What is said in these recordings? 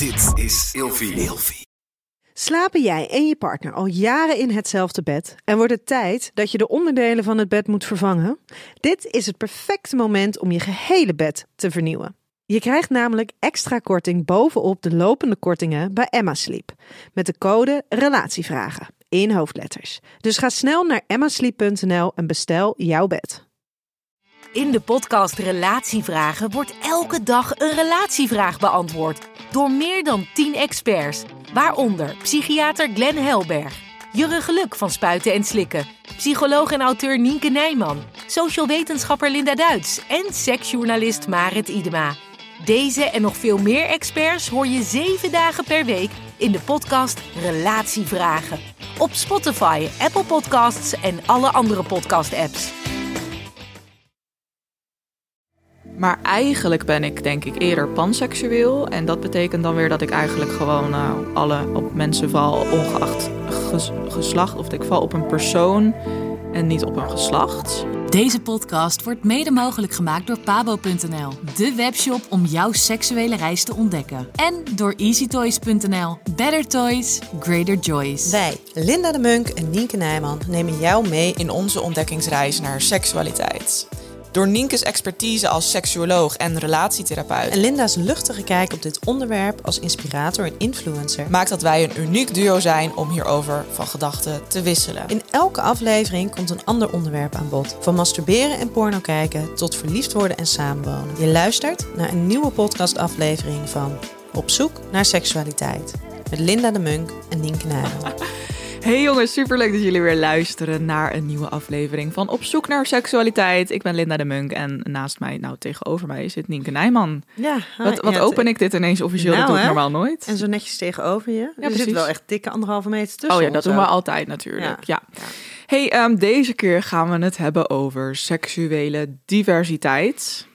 Dit is Ilfie. Slapen jij en je partner al jaren in hetzelfde bed en wordt het tijd dat je de onderdelen van het bed moet vervangen? Dit is het perfecte moment om je gehele bed te vernieuwen. Je krijgt namelijk extra korting bovenop de lopende kortingen bij Emma Sleep met de code RELATIEVRAGEN in hoofdletters. Dus ga snel naar emmasleep.nl en bestel jouw bed. In de podcast Relatievragen wordt elke dag een relatievraag beantwoord door meer dan 10 experts, waaronder psychiater Glenn Helberg, Jurre Geluk van Spuiten en Slikken, psycholoog en auteur Nienke Nijman, social wetenschapper Linda Duits en seksjournalist Marit Idema. Deze en nog veel meer experts hoor je zeven dagen per week in de podcast Relatievragen. Op Spotify, Apple Podcasts en alle andere podcast-apps. Maar eigenlijk ben ik denk ik eerder panseksueel. En dat betekent dan weer dat ik eigenlijk gewoon eh, alle op mensen val, ongeacht ges- geslacht. Of ik val op een persoon en niet op een geslacht. Deze podcast wordt mede mogelijk gemaakt door pabo.nl, de webshop om jouw seksuele reis te ontdekken. En door easytoys.nl. Better toys, greater joys. Wij, Linda de Munk en Nienke Nijman, nemen jou mee in onze ontdekkingsreis naar seksualiteit. Door Nienke's expertise als seksuoloog en relatietherapeut en Linda's luchtige kijk op dit onderwerp als inspirator en influencer. maakt dat wij een uniek duo zijn om hierover van gedachten te wisselen. In elke aflevering komt een ander onderwerp aan bod. Van masturberen en porno kijken tot verliefd worden en samenwonen. Je luistert naar een nieuwe podcastaflevering van Op zoek naar seksualiteit. Met Linda de Munk en Nienke Nijman. Hey jongens, superleuk dat jullie weer luisteren naar een nieuwe aflevering van Op zoek naar seksualiteit. Ik ben Linda de Munk en naast mij, nou tegenover mij, zit Nienke Nijman. Ja, Wat, wat open ik dit ineens officieel? Nou, dat doe ik normaal nooit. En zo netjes tegenover je. er precies. zit wel echt dikke anderhalve meter tussen. Oh ja, dat doen we altijd natuurlijk. Ja. Ja. Hey, ehm, deze keer gaan we het hebben over seksuele diversiteit.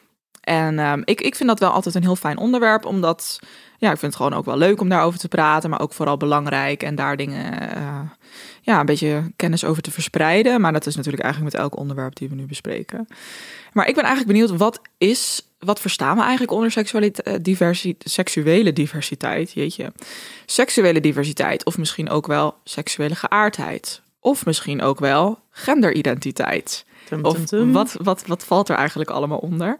En ehm, ik, ik vind dat wel altijd een heel fijn onderwerp, omdat ja, ik vind het gewoon ook wel leuk om daarover te praten, maar ook vooral belangrijk en daar dingen, eh, ja, een beetje kennis over te verspreiden. Maar dat is natuurlijk eigenlijk met elk onderwerp die we nu bespreken. Maar ik ben eigenlijk benieuwd, wat is, wat verstaan we eigenlijk onder seksualiteit, diversi, seksuele diversiteit? Jeetje. Seksuele diversiteit, of misschien ook wel seksuele geaardheid. Of misschien ook wel genderidentiteit. Tum, Of tum. Wat, wat, wat valt er eigenlijk allemaal onder?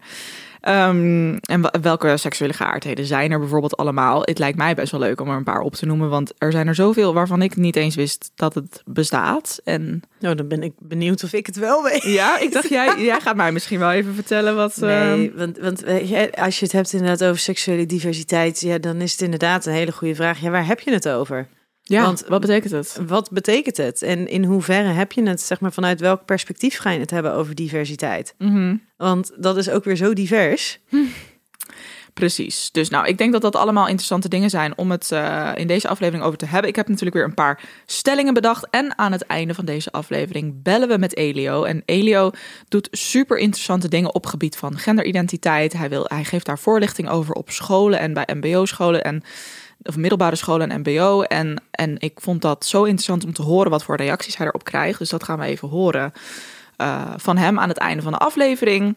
Ehm, en welke seksuele geaardheden zijn er bijvoorbeeld allemaal? Het lijkt mij best wel leuk om er een paar op te noemen, want er zijn er zoveel waarvan ik niet eens wist dat het bestaat. En Nou, dan ben ik benieuwd of ik het wel weet. ja, ik dacht, jij, jij gaat mij misschien wel even vertellen wat. Nee, ehm, want, want je, als je het hebt inderdaad over seksuele diversiteit, ja, dan is het inderdaad een hele goede vraag. Ja, waar heb je het over? Ja, want- wat betekent het? Wat betekent het? En in hoeverre heb je het, zeg maar, vanuit welk perspectief ga je het hebben over diversiteit? Mhm. Want dat is ook weer zo divers. Precies. Dus nou, ik denk dat dat allemaal interessante dingen zijn om het eh, in deze aflevering over te hebben. Ik heb natuurlijk weer een paar stellingen bedacht. En aan het einde van deze aflevering bellen we met Elio. En Elio doet super interessante dingen op gebied van genderidentiteit. Hij, wil, hij geeft daar voorlichting over op scholen en bij mbo-scholen en of middelbare scholen en mbo. En, en ik vond dat zo interessant om te horen wat voor reacties hij erop krijgt. Dus dat gaan we even horen eh, van hem aan het einde van de aflevering.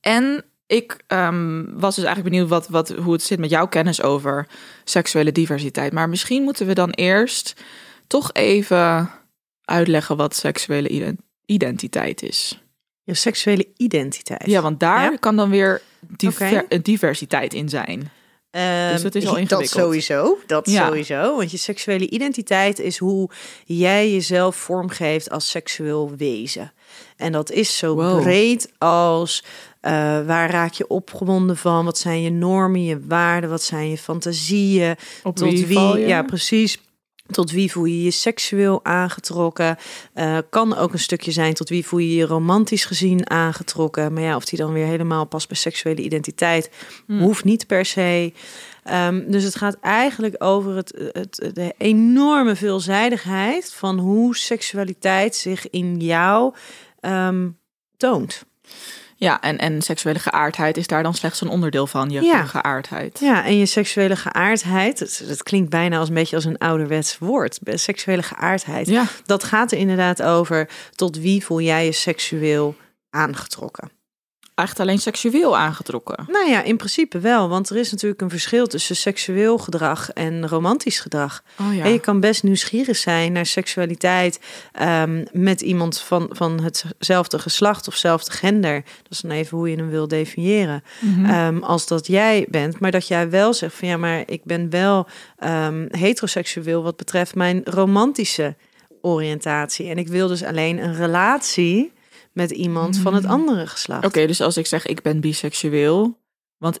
En ik ehm, was dus eigenlijk benieuwd wat, wat, hoe het zit met jouw kennis over seksuele diversiteit. Maar misschien moeten we dan eerst toch even uitleggen wat seksuele iden- identiteit is. Je seksuele identiteit. Ja, want daar Ja? kan dan weer diver- diversiteit in zijn. Ehm, Dus dat is al Dat sowieso, dat Ja. sowieso. Want je seksuele identiteit is hoe jij jezelf vormgeeft als seksueel wezen. En dat is zo Wow. breed als eh, waar raak je opgewonden van? Wat zijn je normen, je waarden? Wat zijn je fantasieën? Op Tot wie? Ja, precies. Tot wie voel je je seksueel aangetrokken? Eh, kan ook een stukje zijn tot wie voel je je romantisch gezien aangetrokken. Maar ja, of die dan weer helemaal past bij seksuele identiteit, Hmm. hoeft niet per se. Ehm, dus het gaat eigenlijk over het, het, de enorme veelzijdigheid van hoe seksualiteit zich in jou ehm, toont. Ja, en, en seksuele geaardheid is daar dan slechts een onderdeel van, je Ja. geaardheid. Ja, en je seksuele geaardheid, het, het klinkt bijna als een beetje als een ouderwets woord. Seksuele geaardheid. Ja. Dat gaat er inderdaad over tot wie voel jij je seksueel aangetrokken. Echt alleen seksueel aangetrokken. Nou ja, in principe wel. Want er is natuurlijk een verschil tussen seksueel gedrag en romantisch gedrag. Oh ja. En je kan best nieuwsgierig zijn naar seksualiteit ehm, met iemand van, van hetzelfde geslacht of zelfde gender. Dat is dan even hoe je hem wil definiëren. Mhm. Ehm, als dat jij bent, maar dat jij wel zegt van ja, maar ik ben wel ehm, heteroseksueel wat betreft mijn romantische oriëntatie. En ik wil dus alleen een relatie met iemand van het andere geslacht. Oké, dus als ik zeg ik ben biseksueel, want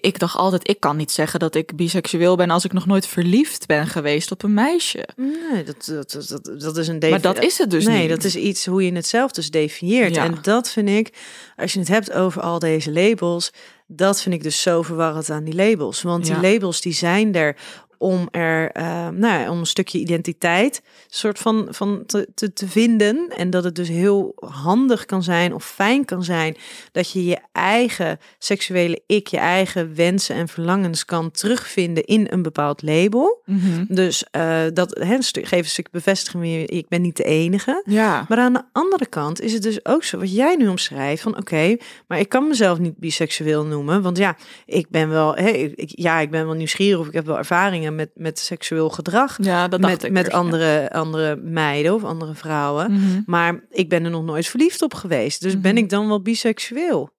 ik dacht altijd, ik kan niet zeggen dat ik biseksueel ben als ik nog nooit verliefd ben geweest op een meisje. Nee, dat, dat, dat, dat, is een Maar dat is het dus nee, niet. dat is iets hoe je het zelf dus definieert. Ja. En dat vind ik, als je het hebt over al deze labels, dat vind ik dus zo verwarrend aan die labels. Want Ja. die labels die zijn er om er, eh, nou, ja, om een stukje identiteit soort van, van te, te, te vinden. En dat het dus heel handig kan zijn of fijn kan zijn dat je je eigen seksuele ik, je eigen wensen en verlangens kan terugvinden in een bepaald label. Mhm. Dus eh, dat geeft een stuk bevestiging weer, ik ben niet de enige. Ja. Maar aan de andere kant is het dus ook zo, wat jij nu omschrijft, van oké, maar ik kan mezelf niet biseksueel noemen, want ja, ik ben wel, ik- ja, ik ben wel nieuwsgierig of ik heb wel ervaringen met, met seksueel gedrag, Ja, dat dacht met, ik met eerst, ja. andere, andere meiden of andere vrouwen, Mhm. maar ik ben er nog nooit verliefd op geweest, dus ben Mhm. ik dan wel biseksueel?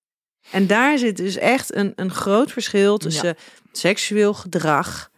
En daar zit dus echt een, een groot verschil tussen seksueel gedrag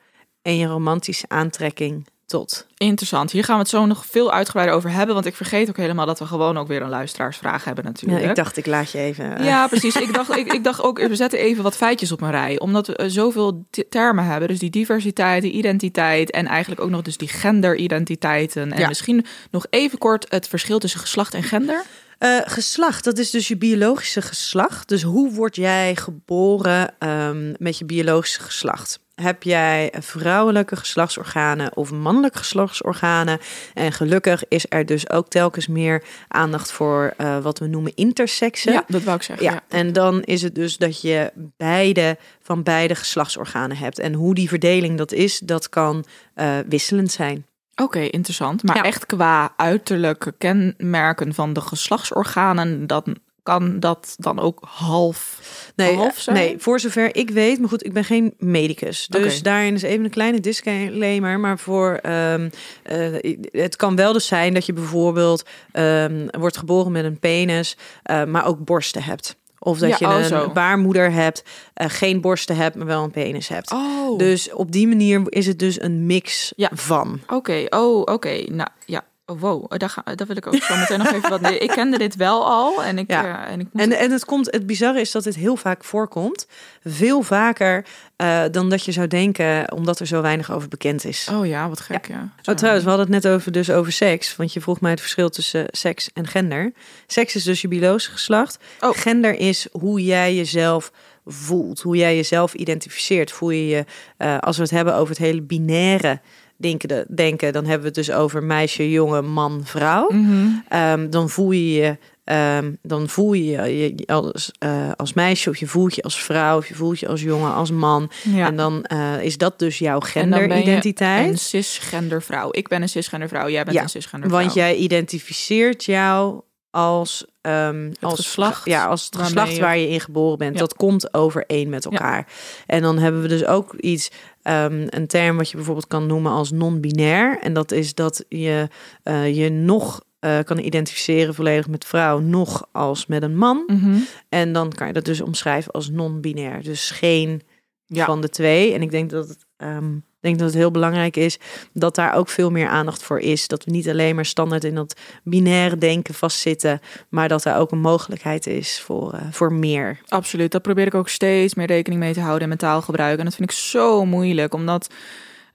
en je romantische aantrekking tot. Interessant. Hier gaan we het zo nog veel uitgebreider over hebben, want ik vergeet ook helemaal dat we gewoon ook weer een luisteraarsvraag hebben Ja, natuurlijk. ik dacht, ik laat je even. eh, Ja, precies. Ik dacht, ik, ik dacht ook, we zetten even wat feitjes op een rij. Omdat we eh, zoveel termen hebben. Dus die diversiteit, die identiteit en eigenlijk ook nog dus die genderidentiteiten. En Ja. misschien nog even kort het verschil tussen geslacht en gender. Eh, geslacht, dat is dus je biologische geslacht. Dus hoe word jij geboren ehm, met je biologische geslacht? Heb jij vrouwelijke geslachtsorganen of mannelijke geslachtsorganen? En gelukkig is er dus ook telkens meer aandacht voor eh, wat we noemen intersexen. Ja, dat wou ik zeggen. Ja, Ja. en dan is het dus dat je beide van beide geslachtsorganen hebt. En hoe die verdeling dat is, dat kan eh, wisselend zijn. Oké, interessant. Maar Ja. echt qua uiterlijke kenmerken van de geslachtsorganen, dan kan dat dan ook half, Nee, half eh, zijn? nee, voor zover ik weet, maar goed, ik ben geen medicus. Dus daarin is even een kleine disclaimer. Maar voor ehm, eh, het kan wel dus zijn dat je bijvoorbeeld ehm, wordt geboren met een penis, eh, maar ook borsten hebt. Of dat Ja, je oh, een baarmoeder hebt, eh, geen borsten hebt, maar wel een penis hebt. Oh, Dus op die manier is het dus een mix Ja. van. Oké, oh, oké. Nou, ja. Oh, wow, daar, ga, daar wil ik ook zo meteen nog even wat... Nee, ik kende dit wel al en ik, Ja. eh, en ik moet... En, en het, komt, het bizarre is dat dit heel vaak voorkomt. Veel vaker eh, dan dat je zou denken, omdat er zo weinig over bekend is. Oh ja, wat gek, ja. Oh, trouwens, we hadden het net over, dus over seks. Want je vroeg mij het verschil tussen seks en gender. Seks is dus je biologische geslacht. Oh. Gender is hoe jij jezelf voelt. Hoe jij jezelf identificeert. Voel je je, eh, als we het hebben over het hele binaire denken, denken dan hebben we het dus over meisje, jongen, man, vrouw. Mhm. Ehm, dan voel je je... ehm, dan voel je je als, eh, als meisje of je voelt je als vrouw of je voelt je als jongen, als man. Ja. En dan eh, is dat dus jouw genderidentiteit. Een cisgender vrouw. Ik ben een cisgender vrouw. Jij bent Ja, een cisgender vrouw. Want jij identificeert jou als, ehm als geslacht Ja, als het geslacht waar je in geboren bent. Ja. Dat komt overeen met elkaar. En dan hebben we dus ook iets, ehm, een term wat je bijvoorbeeld kan noemen als non-binair. En dat is dat je eh, je nog eh, kan identificeren volledig met vrouw, nog als met een man. Mhm. En dan kan je dat dus omschrijven als non-binair. Dus geen Ja. van de twee. En ik denk dat het, ehm, denk dat het heel belangrijk is dat daar ook veel meer aandacht voor is. Dat we niet alleen maar standaard in dat binaire denken vastzitten, maar dat er ook een mogelijkheid is voor, eh, voor meer. Absoluut. Dat probeer ik ook steeds meer rekening mee te houden in mijn taalgebruik. En dat vind ik zo moeilijk, omdat...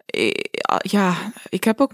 eh, Ja, ik heb ook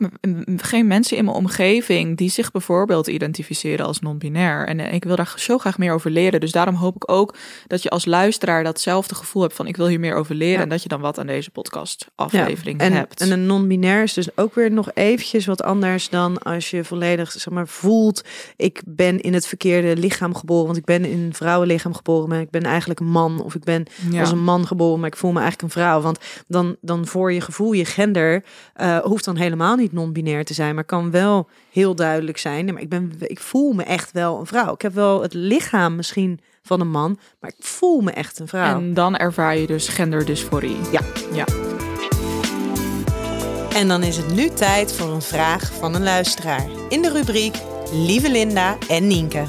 geen mensen in mijn omgeving die zich bijvoorbeeld identificeren als non-binair. En eh, ik wil daar zo graag meer over leren. Dus daarom hoop ik ook dat je als luisteraar datzelfde gevoel hebt van ik wil hier meer over leren. Ja. En dat je dan wat aan deze podcast aflevering en, hebt. en een non-binair is dus ook weer nog eventjes wat anders dan als je volledig zeg maar, voelt... ik ben in het verkeerde lichaam geboren, want ik ben in een vrouwenlichaam geboren... maar ik ben eigenlijk een man of ik ben ja. als een man geboren, maar ik voel me eigenlijk een vrouw. Want dan, dan voor je gevoel, je gender, eh, hoeft dan helemaal niet non-binair te zijn, maar kan wel heel duidelijk zijn. Maar ik, ben, ik voel me echt wel een vrouw. Ik heb wel het lichaam misschien van een man, maar ik voel me echt een vrouw. En dan ervaar je dus genderdysforie. Ja. Ja. En dan is het nu tijd voor een vraag van een luisteraar. In de rubriek Lieve Linda en Nienke.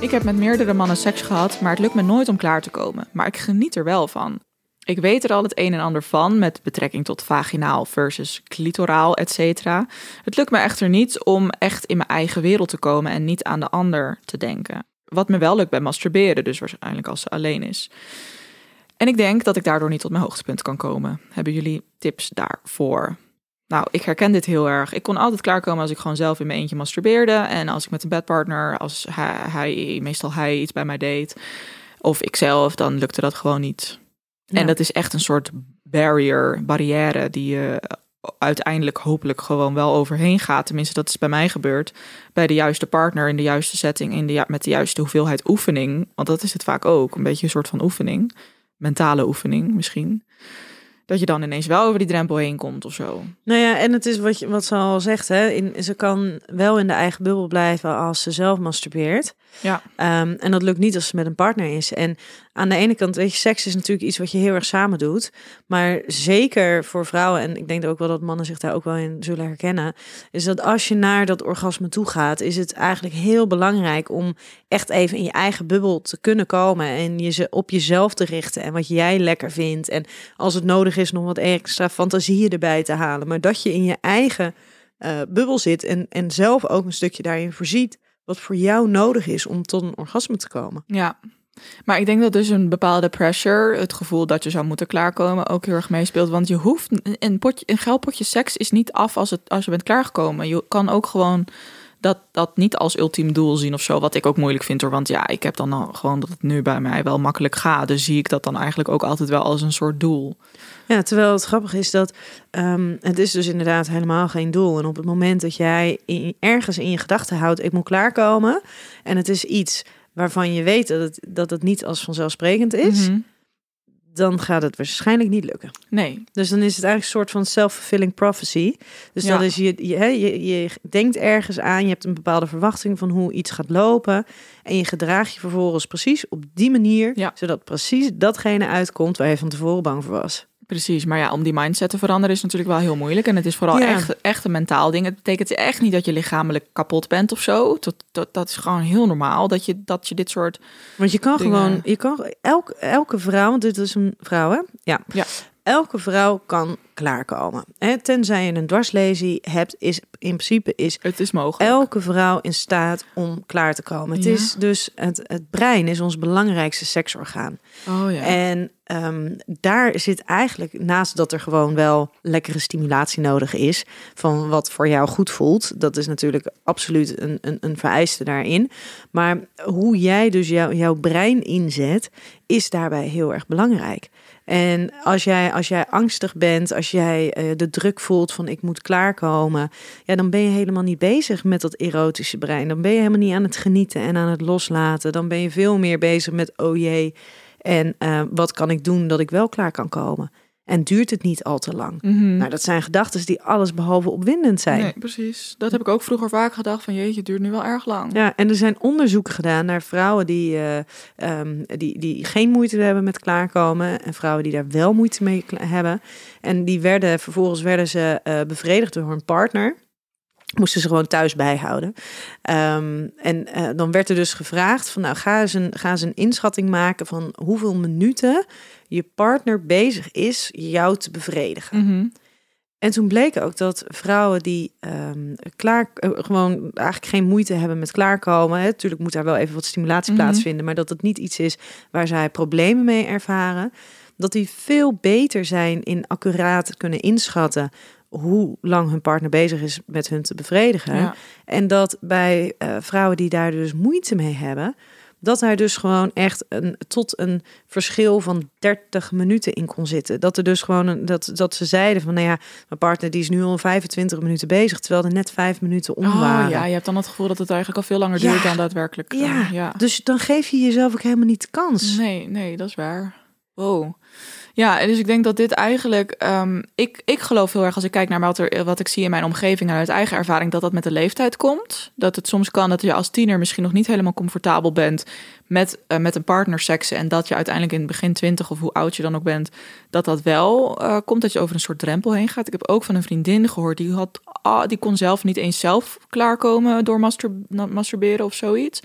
Ik heb met meerdere mannen seks gehad, maar het lukt me nooit om klaar te komen. Maar ik geniet er wel van. Ik weet er al het een en ander van met betrekking tot vaginaal versus clitoraal, etc. Het lukt me echter niet om echt in mijn eigen wereld te komen en niet aan de ander te denken. Wat me wel lukt bij masturberen, dus waarschijnlijk als ze alleen is. En ik denk dat ik daardoor niet tot mijn hoogtepunt kan komen. Hebben jullie tips daarvoor? Nou, ik herken dit heel erg. Ik kon altijd klaarkomen als ik gewoon zelf in mijn eentje masturbeerde. En als ik met een bedpartner, als hij, hij meestal hij iets bij mij deed, of ikzelf, dan lukte dat gewoon niet. Ja. En dat is echt een soort barrier, barrière, die je uiteindelijk hopelijk gewoon wel overheen gaat. Tenminste, dat is bij mij gebeurd. Bij de juiste partner, in de juiste setting, in de, ju- met de juiste hoeveelheid oefening. Want dat is het vaak ook, een beetje een soort van oefening. Mentale oefening misschien. Dat je dan ineens wel over die drempel heen komt of zo. Nou ja, en het is wat, je, wat ze al zegt, hè. In, ze kan wel in de eigen bubbel blijven als ze zelf masturbeert. Ja. Ehm, en dat lukt niet als ze met een partner is. En aan de ene kant, weet je, seks is natuurlijk iets wat je heel erg samen doet. Maar zeker voor vrouwen, en ik denk ook wel dat mannen zich daar ook wel in zullen herkennen, is dat als je naar dat orgasme toe gaat, is het eigenlijk heel belangrijk om echt even in je eigen bubbel te kunnen komen en je ze op jezelf te richten en wat jij lekker vindt. En als het nodig is, nog wat extra fantasieën erbij te halen. Maar dat je in je eigen eh, bubbel zit en, en zelf ook een stukje daarin voorziet wat voor jou nodig is om tot een orgasme te komen. Ja. Maar ik denk dat dus een bepaalde pressure, het gevoel dat je zou moeten klaarkomen, ook heel erg meespeelt. Want je hoeft een, potje, een geldpotje seks is niet af als, het, als je bent klaargekomen. Je kan ook gewoon dat, dat niet als ultiem doel zien of zo. Wat ik ook moeilijk vind hoor. Want ja, ik heb dan gewoon dat het nu bij mij wel makkelijk gaat. Dus zie ik dat dan eigenlijk ook altijd wel als een soort doel. Ja, terwijl het grappig is dat ehm, het is dus inderdaad helemaal geen doel. En op het moment dat jij ergens in je gedachten houdt, ik moet klaarkomen. En het is iets waarvan je weet dat het, dat het niet als vanzelfsprekend is. Mhm. Dan gaat het waarschijnlijk niet lukken. Nee. Dus dan is het eigenlijk een soort van self-fulfilling prophecy. Dus Ja. dat is je, je, je, je denkt ergens aan, je hebt een bepaalde verwachting van hoe iets gaat lopen. En je gedraagt je vervolgens precies op die manier, Ja. zodat precies datgene uitkomt waar je van tevoren bang voor was. Precies, maar ja, om die mindset te veranderen is natuurlijk wel heel moeilijk. En het is vooral Ja. echt, echt een mentaal ding. Het betekent echt niet dat je lichamelijk kapot bent of zo. Dat, dat, dat is gewoon heel normaal dat je, dat je dit soort... Want je kan Dingen. gewoon, je kan elke, elke vrouw, want dit is een vrouw, hè? Ja. Ja. Elke vrouw kan klaarkomen. Hè? Tenzij je een dwarslesie hebt, is in principe is Het is mogelijk. elke vrouw in staat om klaar te komen. Het Ja. is dus het, het brein is ons belangrijkste seksorgaan. Oh ja. En ehm, daar zit eigenlijk, naast dat er gewoon wel lekkere stimulatie nodig is, van wat voor jou goed voelt, dat is natuurlijk absoluut een, een, een vereiste daarin. Maar hoe jij dus jou, jouw brein inzet, is daarbij heel erg belangrijk. En als jij, als jij angstig bent, als jij eh, de druk voelt van ik moet klaarkomen, ja, dan ben je helemaal niet bezig met dat erotische brein. Dan ben je helemaal niet aan het genieten en aan het loslaten. Dan ben je veel meer bezig met oh jee, en eh, wat kan ik doen dat ik wel klaar kan komen? En duurt het niet al te lang? Mhm. Nou, dat zijn gedachten die alles behalve opwindend zijn. Nee, precies. Dat heb ik ook vroeger vaak gedacht van jeetje, het duurt nu wel erg lang. Ja, en er zijn onderzoeken gedaan naar vrouwen die, eh, ehm, die, die geen moeite hebben met klaarkomen. En vrouwen die daar wel moeite mee hebben. En die werden vervolgens werden ze eh, bevredigd door hun partner. Moesten ze gewoon thuis bijhouden. Ehm, en eh, dan werd er dus gevraagd: van nou, ga eens, een, ga eens een inschatting maken van hoeveel minuten je partner bezig is jou te bevredigen. Mhm. En toen bleek ook dat vrouwen die ehm, klaar, eh, gewoon eigenlijk geen moeite hebben met klaarkomen. Hè, natuurlijk moet daar wel even wat stimulatie Mhm. plaatsvinden, maar dat het niet iets is waar zij problemen mee ervaren. Dat die veel beter zijn in accuraat kunnen inschatten hoe lang hun partner bezig is met hun te bevredigen. Ja. En dat bij eh, vrouwen die daar dus moeite mee hebben, dat daar dus gewoon echt een, tot een verschil van 30 minuten in kon zitten. Dat er dus gewoon een, dat, dat ze zeiden van nou ja, mijn partner die is nu al 25 minuten bezig, terwijl er net vijf minuten om Oh waren. ja, je hebt dan het gevoel dat het eigenlijk al veel langer Ja. duurt dan daadwerkelijk. eh, Ja, ja. Dus dan geef je jezelf ook helemaal niet de kans. Nee, nee, dat is waar. Wow. Ja, dus ik denk dat dit eigenlijk. ehm, ik, ik geloof heel erg als ik kijk naar wat, er, wat ik zie in mijn omgeving en uit eigen ervaring, dat dat met de leeftijd komt. Dat het soms kan dat je als tiener misschien nog niet helemaal comfortabel bent met, eh, met een partner seksen. En dat je uiteindelijk in het begin twintig of hoe oud je dan ook bent, dat dat wel eh, komt. Dat je over een soort drempel heen gaat. Ik heb ook van een vriendin gehoord die had. ah, die kon zelf niet eens zelf klaarkomen door mastur masturberen of zoiets.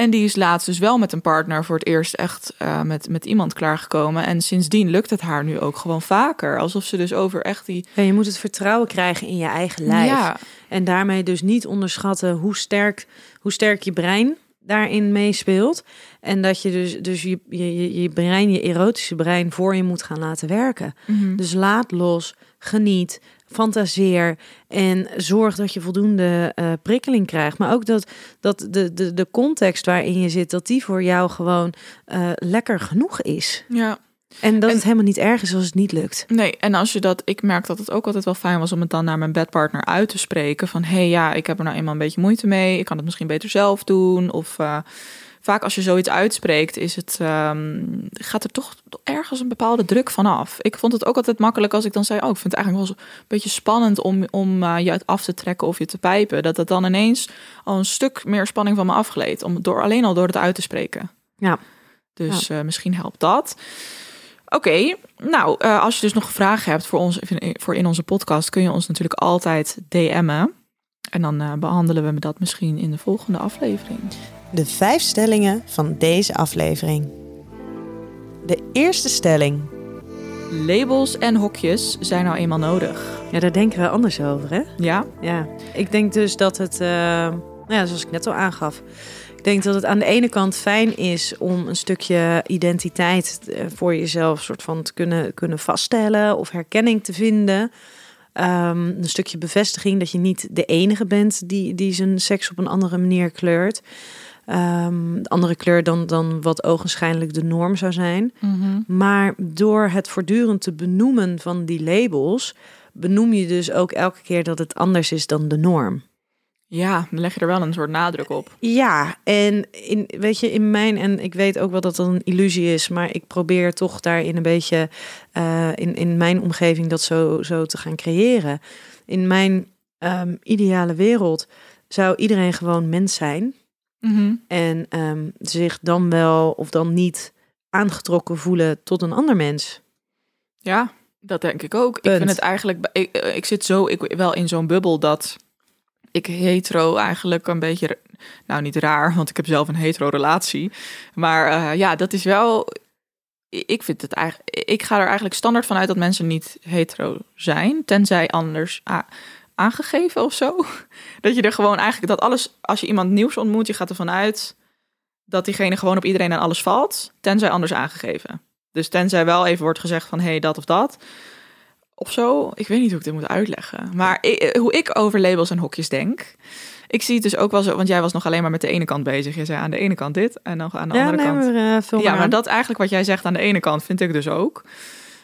En die is laatst dus wel met een partner voor het eerst echt eh, met, met iemand klaargekomen. En sindsdien lukt het haar nu ook gewoon vaker. Alsof ze dus over echt die... Ja, je moet het vertrouwen krijgen in je eigen lijf. Ja, En daarmee dus niet onderschatten hoe sterk, hoe sterk je brein daarin meespeelt. En dat je dus, dus je, je, je- je brein, je erotische brein, voor je moet gaan laten werken. Mhm. Dus laat los, geniet, fantaseer en zorg dat je voldoende eh, prikkeling krijgt. Maar ook dat, dat de, de, de context waarin je zit, dat die voor jou gewoon eh, lekker genoeg is. ja. En dat En- het helemaal niet erg is als het niet lukt. Nee, en als je dat, ik merk dat het ook altijd wel fijn was om het dan naar mijn bedpartner uit te spreken. Van hé, hey, ja, ik heb er nou eenmaal een beetje moeite mee. Ik kan het misschien beter zelf doen. Of eh, vaak als je zoiets uitspreekt, is het, ehm, gaat er toch ergens een bepaalde druk van af. Ik vond het ook altijd makkelijk als ik dan zei, oh, ik vind het eigenlijk wel een beetje spannend om, om eh, je af te trekken of je te pijpen. Dat het dan ineens al een stuk meer spanning van me afgleed. Om door, alleen al door het uit te spreken. Ja. Dus eh, misschien helpt dat. Oké, nou, eh, als je dus nog vragen hebt voor ons voor in onze podcast, kun je ons natuurlijk altijd DM'en. En dan eh, behandelen we dat misschien in de volgende aflevering. De vijf stellingen van deze aflevering. De eerste stelling. Labels en hokjes zijn nou eenmaal nodig. Ja, daar denken we anders over, hè? Ja? Ja, ik denk dus dat het, eh, nou ja, zoals ik net al aangaf, ik denk dat het aan de ene kant fijn is om een stukje identiteit eh, voor jezelf soort van te kunnen, kunnen vaststellen of herkenning te vinden. Ehm, een stukje bevestiging dat je niet de enige bent die, die zijn seks op een andere manier kleurt. Ehm, andere kleur dan, dan wat ogenschijnlijk de norm zou zijn. Maar door het voortdurend te benoemen van die labels, benoem je dus ook elke keer dat het anders is dan de norm. Ja, dan leg je er wel een soort nadruk op. Ja, en in, weet je, in mijn, en ik weet ook wel dat dat een illusie is, maar ik probeer toch daarin een beetje eh, in, in mijn omgeving dat zo, zo te gaan creëren. In mijn ehm, ideale wereld zou iedereen gewoon mens zijn en ehm, zich dan wel of dan niet aangetrokken voelen tot een ander mens. Ja, dat denk ik ook. Ik vind het eigenlijk. Ik, eh, ik zit zo ik, wel in zo'n bubbel dat ik hetero eigenlijk een beetje. Nou, niet raar, want ik heb zelf een hetero relatie. Maar eh, ja, dat is wel. Ik vind het eigenlijk. Ik ga er eigenlijk standaard van uit dat mensen niet hetero zijn, tenzij anders aangegeven of zo. Dat je er gewoon eigenlijk dat alles. Als je iemand nieuws ontmoet, je gaat ervan uit dat diegene gewoon op iedereen en alles valt, tenzij anders aangegeven. Dus tenzij wel even wordt gezegd van hé, hey, dat of dat. Of zo. Ik weet niet hoe ik dit moet uitleggen. Maar ik- hoe ik over labels en hokjes denk. Ik zie het dus ook wel zo, want jij was nog alleen maar met de ene kant bezig. Je zei aan de ene kant dit en nog aan de ja, andere nee, kant. maar, eh, Ja, maar maar aan. dat eigenlijk wat jij zegt aan de ene kant vind ik dus ook.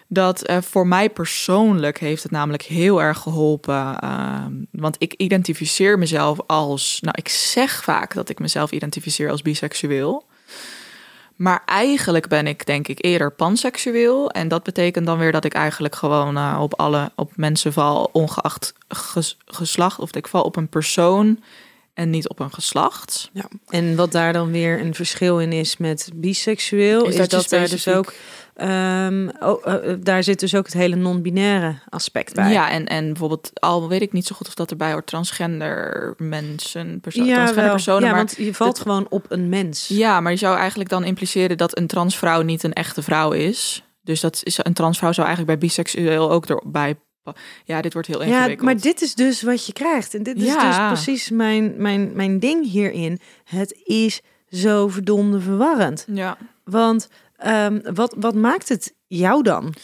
Dat eh, voor mij persoonlijk heeft het namelijk heel erg geholpen. ehm, want ik identificeer mezelf als. Nou, ik zeg vaak dat ik mezelf identificeer als biseksueel. Maar eigenlijk ben ik denk ik eerder panseksueel. En dat betekent dan weer dat ik eigenlijk gewoon eh, op alle op mensen val, ongeacht ges- geslacht. Of ik val op een persoon en niet op een geslacht. Ja. En wat daar dan weer een verschil in is met biseksueel, is, dat, je daar dus ook, ehm, oh, eh, eh, daar zit dus ook het hele non-binaire aspect bij. Ja, en, en bijvoorbeeld, al weet ik niet zo goed of dat erbij hoort, transgender mensen, perso ja, transgender wel. personen. ja maar, want je valt gewoon op een mens. ja, maar je zou eigenlijk dan impliceren dat een transvrouw niet een echte vrouw is. Dus dat is een transvrouw zou eigenlijk bij biseksueel ook erbij. Ja, dit wordt heel Ja, ingewikkeld. maar dit is dus wat je krijgt. En dit is Ja. dus precies mijn, mijn, mijn ding hierin. Het is zo verdomde verwarrend. Ja. Want ehm, wat, wat maakt het jou dan?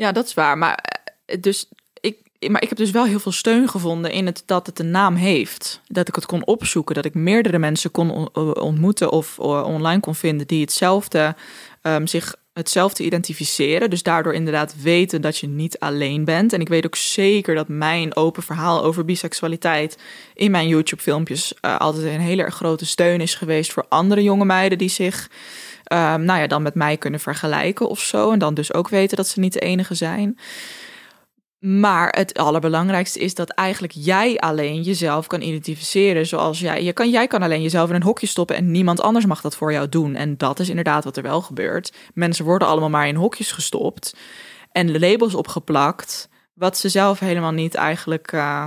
ja, dat is waar. Maar, eh, dus, ik, maar ik heb dus wel heel veel steun gevonden in het dat het een naam heeft. Dat ik het kon opzoeken, dat ik meerdere mensen kon on- eh, ontmoeten of eh, online kon vinden die hetzelfde ehm, zich hetzelfde identificeren. Dus daardoor inderdaad weten dat je niet alleen bent. En ik weet ook zeker dat mijn open verhaal over biseksualiteit in mijn YouTube-filmpjes eh, altijd een hele grote steun is geweest voor andere jonge meiden die zich ehm, nou ja, dan met mij kunnen vergelijken of zo. En dan dus ook weten dat ze niet de enige zijn. Maar het allerbelangrijkste is dat eigenlijk jij alleen jezelf kan identificeren zoals jij. Je kan, jij kan alleen jezelf in een hokje stoppen en niemand anders mag dat voor jou doen. En dat is inderdaad wat er wel gebeurt. Mensen worden allemaal maar in hokjes gestopt en labels opgeplakt, wat ze zelf helemaal niet eigenlijk uh,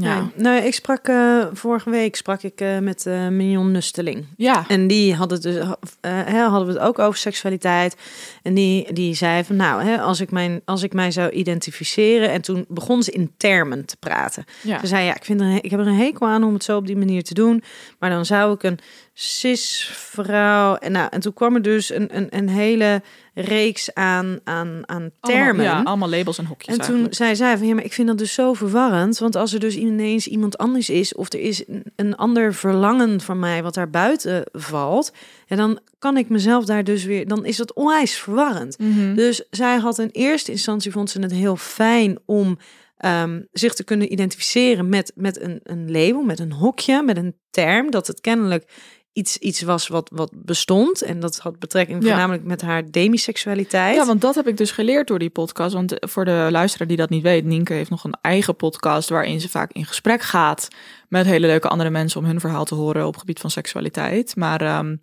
ja. Nee. Nou, ik sprak uh, vorige week sprak ik uh, met uh, Mignon Nusteling. Ja. En die had het dus, hadden we het ook over seksualiteit. En die, die zei van, nou, hè, als, ik mijn, als ik mij zou identificeren. En toen begon ze in termen te praten. Ja. Ze zei, ja, ik, vind er, ik heb er een hekel aan om het zo op die manier te doen. Maar dan zou ik een cis-vrouw. En, nou, en toen kwam er dus een, een, een hele reeks aan, aan, aan termen. Allemaal, ja, allemaal labels en hokjes. En toen eigenlijk. zei zij van ja, maar ik vind dat dus zo verwarrend. Want als er dus ineens iemand anders is, of er is een, een ander verlangen van mij wat daar buiten valt, en dan kan ik mezelf daar dus weer, dan is dat onwijs verwarrend. Mhm. Dus zij had in eerste instantie vond ze het heel fijn om ehm, zich te kunnen identificeren met, met een, een label, met een hokje, met een term, dat het kennelijk iets, iets was wat, wat bestond. En dat had betrekking Ja. voornamelijk met haar demiseksualiteit. Ja, want dat heb ik dus geleerd door die podcast. Want voor de luisteraar die dat niet weet, Nienke heeft nog een eigen podcast waarin ze vaak in gesprek gaat met hele leuke andere mensen om hun verhaal te horen op gebied van seksualiteit. Maar ehm,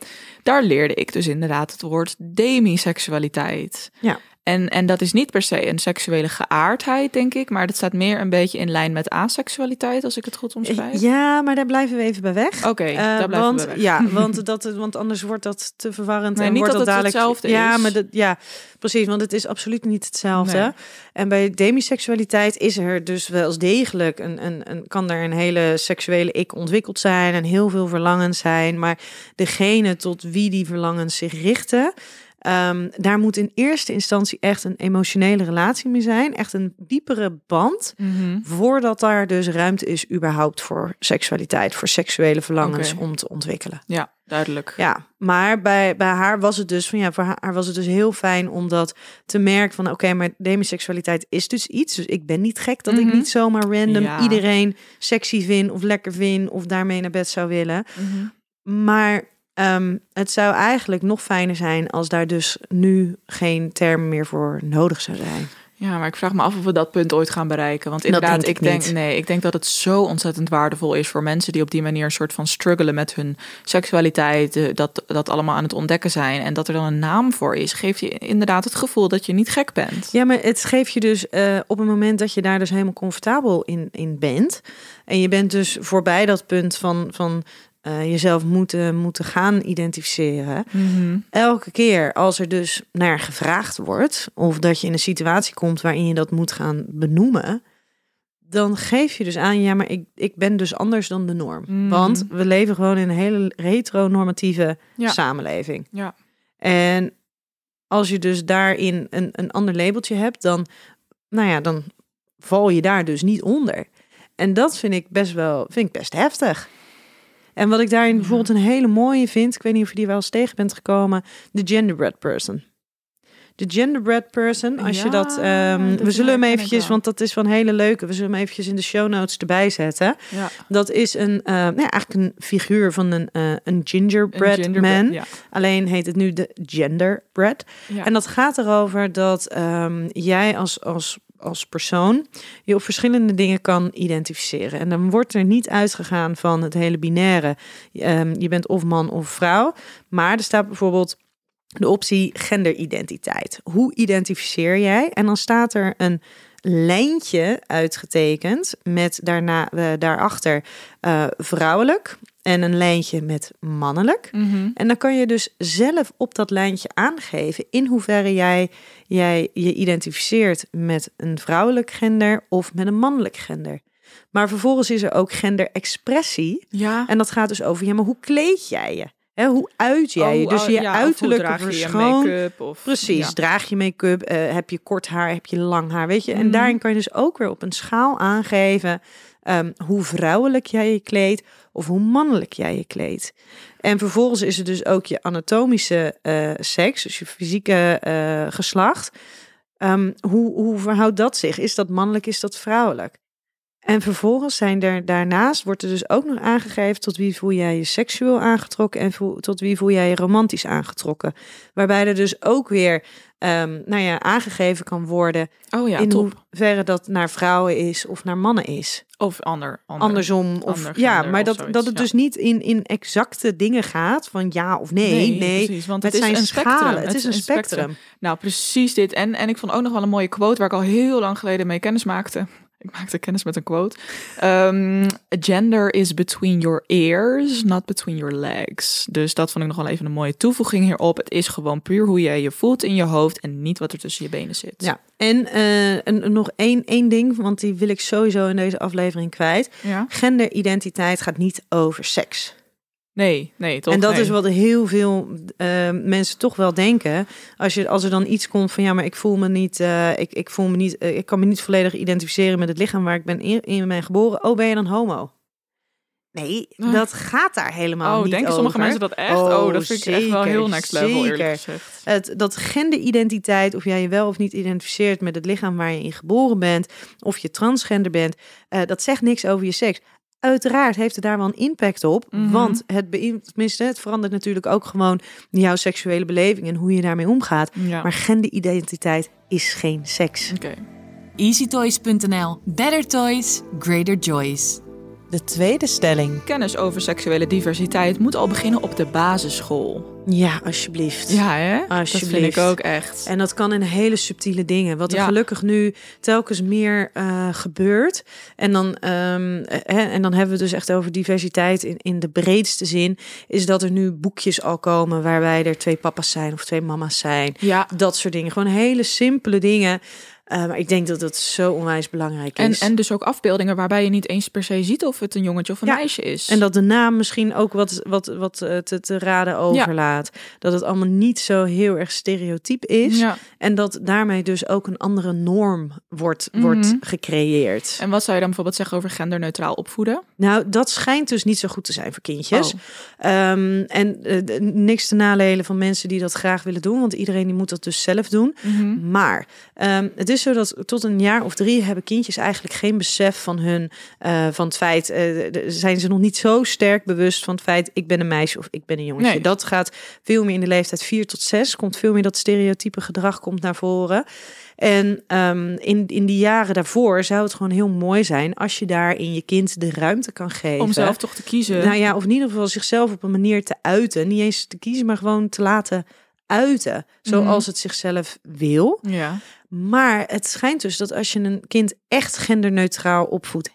daar leerde ik dus inderdaad het woord demiseksualiteit. Ja. En, en dat is niet per se een seksuele geaardheid, denk ik, maar dat staat meer een beetje in lijn met aseksualiteit, als ik het goed omschrijf. Ja, maar daar blijven we even bij weg. Oké, Eh, daar blijven want, we weg. Ja, want, dat, want anders wordt dat te verwarrend. Nee, en niet wordt dat het dadelijk, hetzelfde ja, is. Maar dat, ja, precies, want het is absoluut niet hetzelfde. Nee. En bij demiseksualiteit is er dus wel degelijk een, een, een, kan er een hele seksuele ik ontwikkeld zijn en heel veel verlangens zijn. Maar degene tot wie die verlangens zich richten, ehm, daar moet in eerste instantie echt een emotionele relatie mee zijn. Echt een diepere band. Mhm. Voordat daar dus ruimte is überhaupt voor seksualiteit, voor seksuele verlangens om te ontwikkelen. Ja, duidelijk. Ja, maar bij, bij haar was het dus van ja, voor haar was het dus heel fijn om dat te merken van oké, maar demiseksualiteit is dus iets. Dus ik ben niet gek dat ik Mhm. niet zomaar random Ja. iedereen sexy vind of lekker vind of daarmee naar bed zou willen. Mhm. Maar ehm, het zou eigenlijk nog fijner zijn als daar dus nu geen term meer voor nodig zou zijn. Ja, maar ik vraag me af of we dat punt ooit gaan bereiken. Want inderdaad, denk ik ik denk, nee, ik denk dat het zo ontzettend waardevol is voor mensen die op die manier een soort van struggelen met hun seksualiteit, eh, dat, dat allemaal aan het ontdekken zijn en dat er dan een naam voor is, geeft je inderdaad het gevoel dat je niet gek bent. Ja, maar het geeft je dus eh, op het moment dat je daar dus helemaal comfortabel in, in bent. En je bent dus voorbij dat punt van, van eh, jezelf moeten, moeten gaan identificeren. Mhm. Elke keer als er dus naar gevraagd wordt, of dat je in een situatie komt waarin je dat moet gaan benoemen, dan geef je dus aan, ja, maar ik, ik ben dus anders dan de norm. Mhm. Want we leven gewoon in een hele heteronormatieve Ja. samenleving. Ja. En als je dus daarin een, een ander labeltje hebt, dan, nou ja, dan val je daar dus niet onder. En dat vind ik best wel, vind ik best heftig. En wat ik daarin bijvoorbeeld een hele mooie vind, ik weet niet of je die wel eens tegen bent gekomen, de genderbread person. De genderbread person, als je dat, ehm, dat we zullen hem eventjes, want dat is van hele leuke, we zullen hem eventjes in de show notes erbij zetten. Ja. Dat is een, eh, nou ja, eigenlijk een figuur van een, eh, een gingerbread, Een gingerbread, man. Alleen heet het nu de genderbread. Ja. En dat gaat erover dat ehm, jij als, als, als persoon je op verschillende dingen kan identificeren. En dan wordt er niet uitgegaan van het hele binaire. Ehm, je bent of man of vrouw. Maar er staat bijvoorbeeld de optie genderidentiteit. Hoe identificeer jij? En dan staat er een lijntje uitgetekend met daarna eh, daarachter eh, vrouwelijk en een lijntje met mannelijk. Mhm. En dan kan je dus zelf op dat lijntje aangeven in hoeverre jij, jij je identificeert met een vrouwelijk gender of met een mannelijk gender. Maar vervolgens is er ook genderexpressie. Ja. En dat gaat dus over, ja, maar hoe kleed jij je? Hè, hoe uit jij je? Oh, Dus oh, je ja, uiterlijke je je verschoon. make-up of Precies, ja. draag je make-up, eh, heb je kort haar, heb je lang haar, weet je? En Mhm. daarin kan je dus ook weer op een schaal aangeven ehm, hoe vrouwelijk jij je kleedt of hoe mannelijk jij je kleedt. En vervolgens is er dus ook je anatomische eh, seks, dus je fysieke eh, geslacht. Ehm, hoe, hoe verhoudt dat zich? Is dat mannelijk, is dat vrouwelijk? En vervolgens zijn er daarnaast wordt er dus ook nog aangegeven tot wie voel jij je seksueel aangetrokken en voel- tot wie voel jij je romantisch aangetrokken. Waarbij er dus ook weer ehm, nou ja, aangegeven kan worden Oh ja, in top. hoeverre dat naar vrouwen is of naar mannen is. Of ander. ander. Andersom. Of, ander ja, maar of dat, zoiets, dat het ja. dus niet in, in exacte dingen gaat van ja of nee. Nee, precies, want het, het is zijn een spectrum. Het, is een spectrum. Nou, precies dit. En, en ik vond ook nog wel een mooie quote waar ik al heel lang geleden mee kennis maakte. Ik maakte kennis met een quote. Ehm, gender is between your ears, not between your legs. Dus dat vond ik nog wel even een mooie toevoeging hierop. Het is gewoon puur hoe jij je voelt in je hoofd en niet wat er tussen je benen zit. Ja, en eh, een, nog één, één ding, want die wil ik sowieso in deze aflevering kwijt. Ja? Genderidentiteit gaat niet over seks. Nee, nee, toch? en dat nee. is wat heel veel eh, mensen toch wel denken. Als, je, als er dan iets komt van ja, maar ik voel me niet, eh, ik, ik voel me niet, eh, ik kan me niet volledig identificeren met het lichaam waar ik ben in, in ben geboren. Oh, ben je dan homo? Nee, dat gaat daar helemaal Oh, niet denken sommige over. mensen dat echt? Oh, dat vind ik echt wel zeker, heel next level, eerlijk zeker. gezegd. Het, dat genderidentiteit, of jij je wel of niet identificeert met het lichaam waar je in geboren bent, of je transgender bent, eh, dat zegt niks over je seks. Uiteraard heeft het daar wel een impact op, Mhm. want het, tenminste, het verandert natuurlijk ook gewoon jouw seksuele beleving en hoe je daarmee omgaat. Ja. Maar genderidentiteit is geen seks. EasyToys.nl. Better toys, greater joys. De tweede stelling. Kennis over seksuele diversiteit moet al beginnen op de basisschool. Ja, alsjeblieft. Ja, hè? Dat vind Alsjeblieft. ik ook echt. En dat kan in hele subtiele dingen. Wat er Ja. gelukkig nu telkens meer eh, gebeurt. En dan, ehm, eh, hè, en dan hebben we het dus echt over diversiteit in, in de breedste zin. Is dat er nu boekjes al komen waarbij er twee papa's zijn of twee mama's zijn. Ja, Dat soort dingen. Gewoon hele simpele dingen. Eh, maar ik denk dat dat zo onwijs belangrijk en, is. en dus ook afbeeldingen waarbij je niet eens per se ziet of het een jongetje of een Ja. meisje is. En dat de naam misschien ook wat, wat, wat eh, te, te raden overlaat. Dat het allemaal niet zo heel erg stereotyp is. Ja. En dat daarmee dus ook een andere norm wordt, Mhm. wordt gecreëerd. En wat zou je dan bijvoorbeeld zeggen over genderneutraal opvoeden? Nou, dat schijnt dus niet zo goed te zijn voor kindjes. Oh. Ehm, en eh, niks te nalelen van mensen die dat graag willen doen. Want iedereen die moet dat dus zelf doen. Mhm. Maar ehm, het is zo dat tot een jaar of drie hebben kindjes eigenlijk geen besef van hun, eh, van het feit, de- zijn ze nog niet zo sterk bewust van het feit, ik ben een meisje of ik ben een jongetje. Nee. Dat gaat veel meer in de leeftijd 4 tot 6, komt veel meer dat stereotype gedrag komt naar voren. En ehm, in, in die jaren daarvoor zou het gewoon heel mooi zijn als je daar in je kind de ruimte kan geven. Om zelf toch te kiezen. Nou ja, of in ieder geval zichzelf op een manier te uiten. Niet eens te kiezen, maar gewoon te laten uiten. Zoals het zichzelf wil. ja. Maar het schijnt dus dat als je een kind echt genderneutraal opvoedt,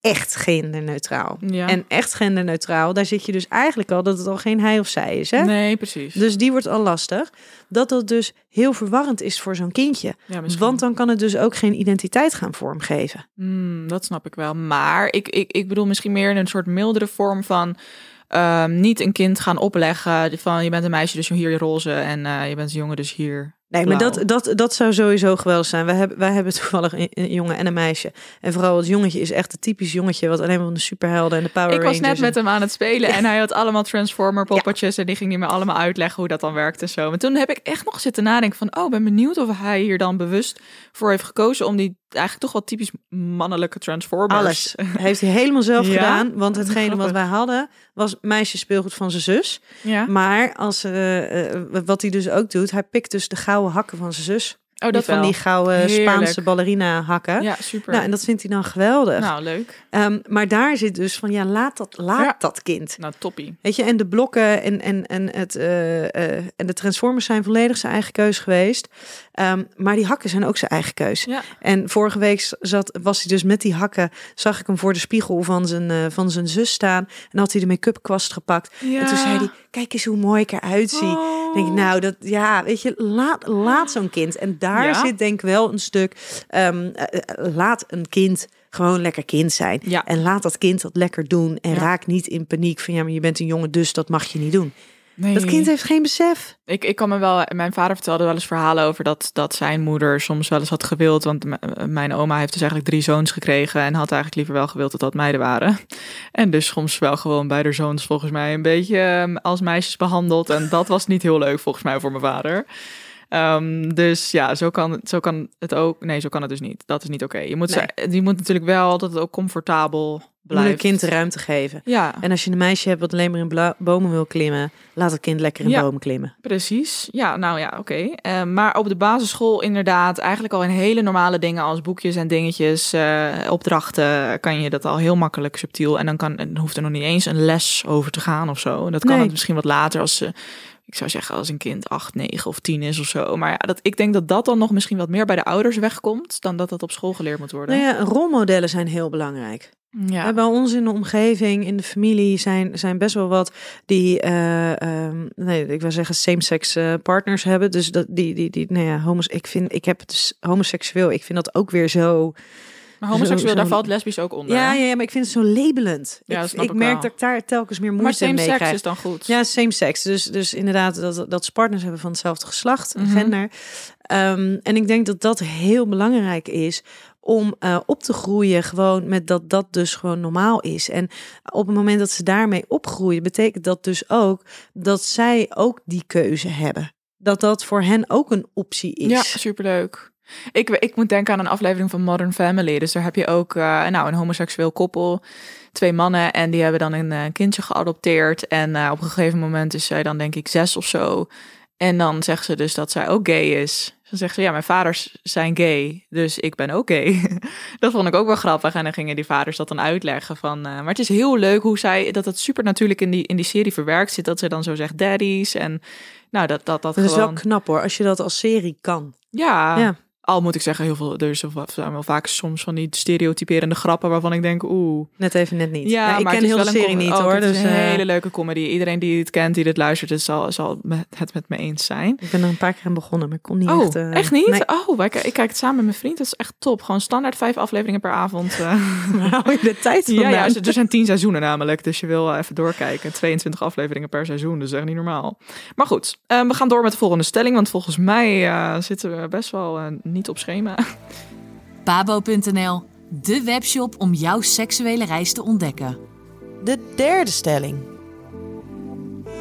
echt genderneutraal. Ja. En echt genderneutraal, daar zit je dus eigenlijk al dat het al geen hij of zij is. Hè? Nee, precies. Dus die wordt al lastig. Dat dat dus heel verwarrend is voor zo'n kindje. ja. Want dan kan het dus ook geen identiteit gaan vormgeven. Hmm, dat snap ik wel. Maar ik, ik, ik bedoel misschien meer in een soort mildere vorm van... ehm, niet een kind gaan opleggen van je bent een meisje, dus hier je roze. En eh, je bent een jongen, dus hier Nee, maar dat, dat, dat zou sowieso geweldig zijn. Wij hebben, wij hebben toevallig een, een jongen en een meisje. En vooral het jongetje is echt een typisch jongetje... wat alleen maar van de superhelden en de Power Ik was Rangers... net met en- hem aan het spelen en hij had allemaal Transformer poppetjes en die ging niet meer allemaal uitleggen hoe dat dan werkt en zo. Maar toen heb ik echt nog zitten nadenken van, oh, ben benieuwd of hij hier dan bewust voor heeft gekozen om die eigenlijk toch wel typisch mannelijke Transformers. Alles. Heeft hij helemaal zelf Ja? gedaan. Want hetgene wat wij hadden... was meisje speelgoed van zijn zus. Ja. Maar als, eh, wat hij dus ook doet... hij pikt dus de gouden hakken van zijn zus. Oh, dat van die gouden. Spaanse ballerina hakken. Ja, super. Nou, en dat vindt hij dan geweldig. Nou, leuk. Ehm, maar daar zit dus van, ja, laat dat, laat Ja. dat kind. Nou, toppie. Weet je, en de blokken en, en, en, het, eh, eh, en de Transformers zijn volledig zijn eigen keus geweest. Ehm, maar die hakken zijn ook zijn eigen keus. Ja. En vorige week zat, was hij dus met die hakken, zag ik hem voor de spiegel van zijn, eh, van zijn zus staan. En had hij de make-up kwast gepakt. Ja. En toen zei hij, kijk eens hoe mooi ik eruit zie. Oh. Denk ik, nou, dat, ja, weet je, laat, laat zo'n kind. En daar Ja. zit denk ik wel een stuk, ehm, eh, eh, laat een kind gewoon lekker kind zijn. Ja. En laat dat kind dat lekker doen. En Ja. raak niet in paniek van, ja, maar je bent een jongen, dus dat mag je niet doen. Nee. Dat kind heeft geen besef. Ik, ik kan me wel, mijn vader vertelde wel eens verhalen over dat, dat zijn moeder soms wel eens had gewild. Want mijn oma heeft dus eigenlijk drie zoons gekregen en had eigenlijk liever wel gewild dat dat meiden waren. En dus soms wel gewoon bij de zoons volgens mij een beetje ehm, als meisjes behandeld. En dat was niet heel leuk volgens mij voor mijn vader. Ehm, dus ja, zo kan, het- zo kan het ook. Nee, zo kan het dus niet. Dat is niet oké. Je, moet ze- je moet natuurlijk wel dat het ook comfortabel blijft. een kind de ruimte geven. Ja, En als je een meisje hebt wat alleen maar in bomen wil klimmen, laat het kind lekker in Ja. bomen klimmen. precies. Ja, nou ja, oké. Eh, maar op de basisschool inderdaad eigenlijk al in hele normale dingen als boekjes en dingetjes, eh, opdrachten, kan je dat al heel makkelijk subtiel. En dan, kan, en dan hoeft er nog niet eens een les over te gaan of zo. Dat kan Nee. het misschien wat later als ze, ik zou zeggen als een kind 8, 9 of 10 is of zo. Maar ja, dat, ik denk dat dat dan nog misschien wat meer bij de ouders wegkomt dan dat dat op school geleerd moet worden. Nou ja, rolmodellen zijn heel belangrijk. ja. Bij ons in de omgeving, in de familie, zijn, zijn best wel wat die, eh, ehm, nee, ik wil zeggen same-sex eh, partners hebben. Dus dat die, die, die, nou ja, homos, ik vind, ik heb het dus homoseksueel. Ik vind dat ook weer zo. Maar homoseksueel, daar valt lesbisch ook onder. Ja, ja, ja, maar ik vind het zo labelend. Ja, ik, ik ik merk wel. dat ik daar telkens meer maar moeite same mee krijg. is dan goed. Ja, same sex. Dus, dus inderdaad, dat, dat ze partners hebben van hetzelfde geslacht, Mhm. gender. Ehm, en ik denk dat dat heel belangrijk is om eh, op te groeien, gewoon met dat dat dus gewoon normaal is. En op het moment dat ze daarmee opgroeien, betekent dat dus ook dat zij ook die keuze hebben. Dat dat voor hen ook een optie is. Ja, superleuk. Ik, ik moet denken aan een aflevering van Modern Family. Dus daar heb je ook eh, nou, een homoseksueel koppel, twee mannen, en die hebben dan een eh, kindje geadopteerd. En eh, op een gegeven moment is zij dan denk ik zes of zo. En dan zegt ze dus dat zij ook gay is. Dan zegt ze, ja, mijn vaders zijn gay, dus ik ben ook gay. dat vond ik ook wel grappig. En dan gingen die vaders dat dan uitleggen van... maar het is heel leuk hoe zij, dat het super natuurlijk in die, in die serie verwerkt zit. Dat ze dan zo zegt daddies en nou, dat dat, dat Dat is gewoon... wel knap hoor, als je dat als serie kan. Ja, Ja. Al moet ik zeggen, heel veel, er is zijn wel vaak soms van die stereotyperende grappen waarvan ik denk, oeh. Net even net niet. Ja, ik maar ken is heel de een serie niet oh, hoor. Het is Dus een eh, hele leuke comedy. Iedereen die het kent, die dit luistert, het zal, zal met- het met me eens zijn. ik ben er een paar keer aan begonnen, maar ik kon niet oh, echt. eh, echt niet? Nee. Oh, ik kijk het samen met mijn vriend. Dat is echt top. Gewoon standaard vijf afleveringen per avond. eh. Hou je de tijd ja, vandaan? ja, er zijn tien seizoenen namelijk. Dus je wil even doorkijken. 22 afleveringen per seizoen. Dus echt niet normaal. Maar goed, we gaan door met de volgende stelling. Want volgens mij zitten we best wel eh, niet op schema. Pabo.nl, de webshop om jouw seksuele reis te ontdekken. De derde stelling.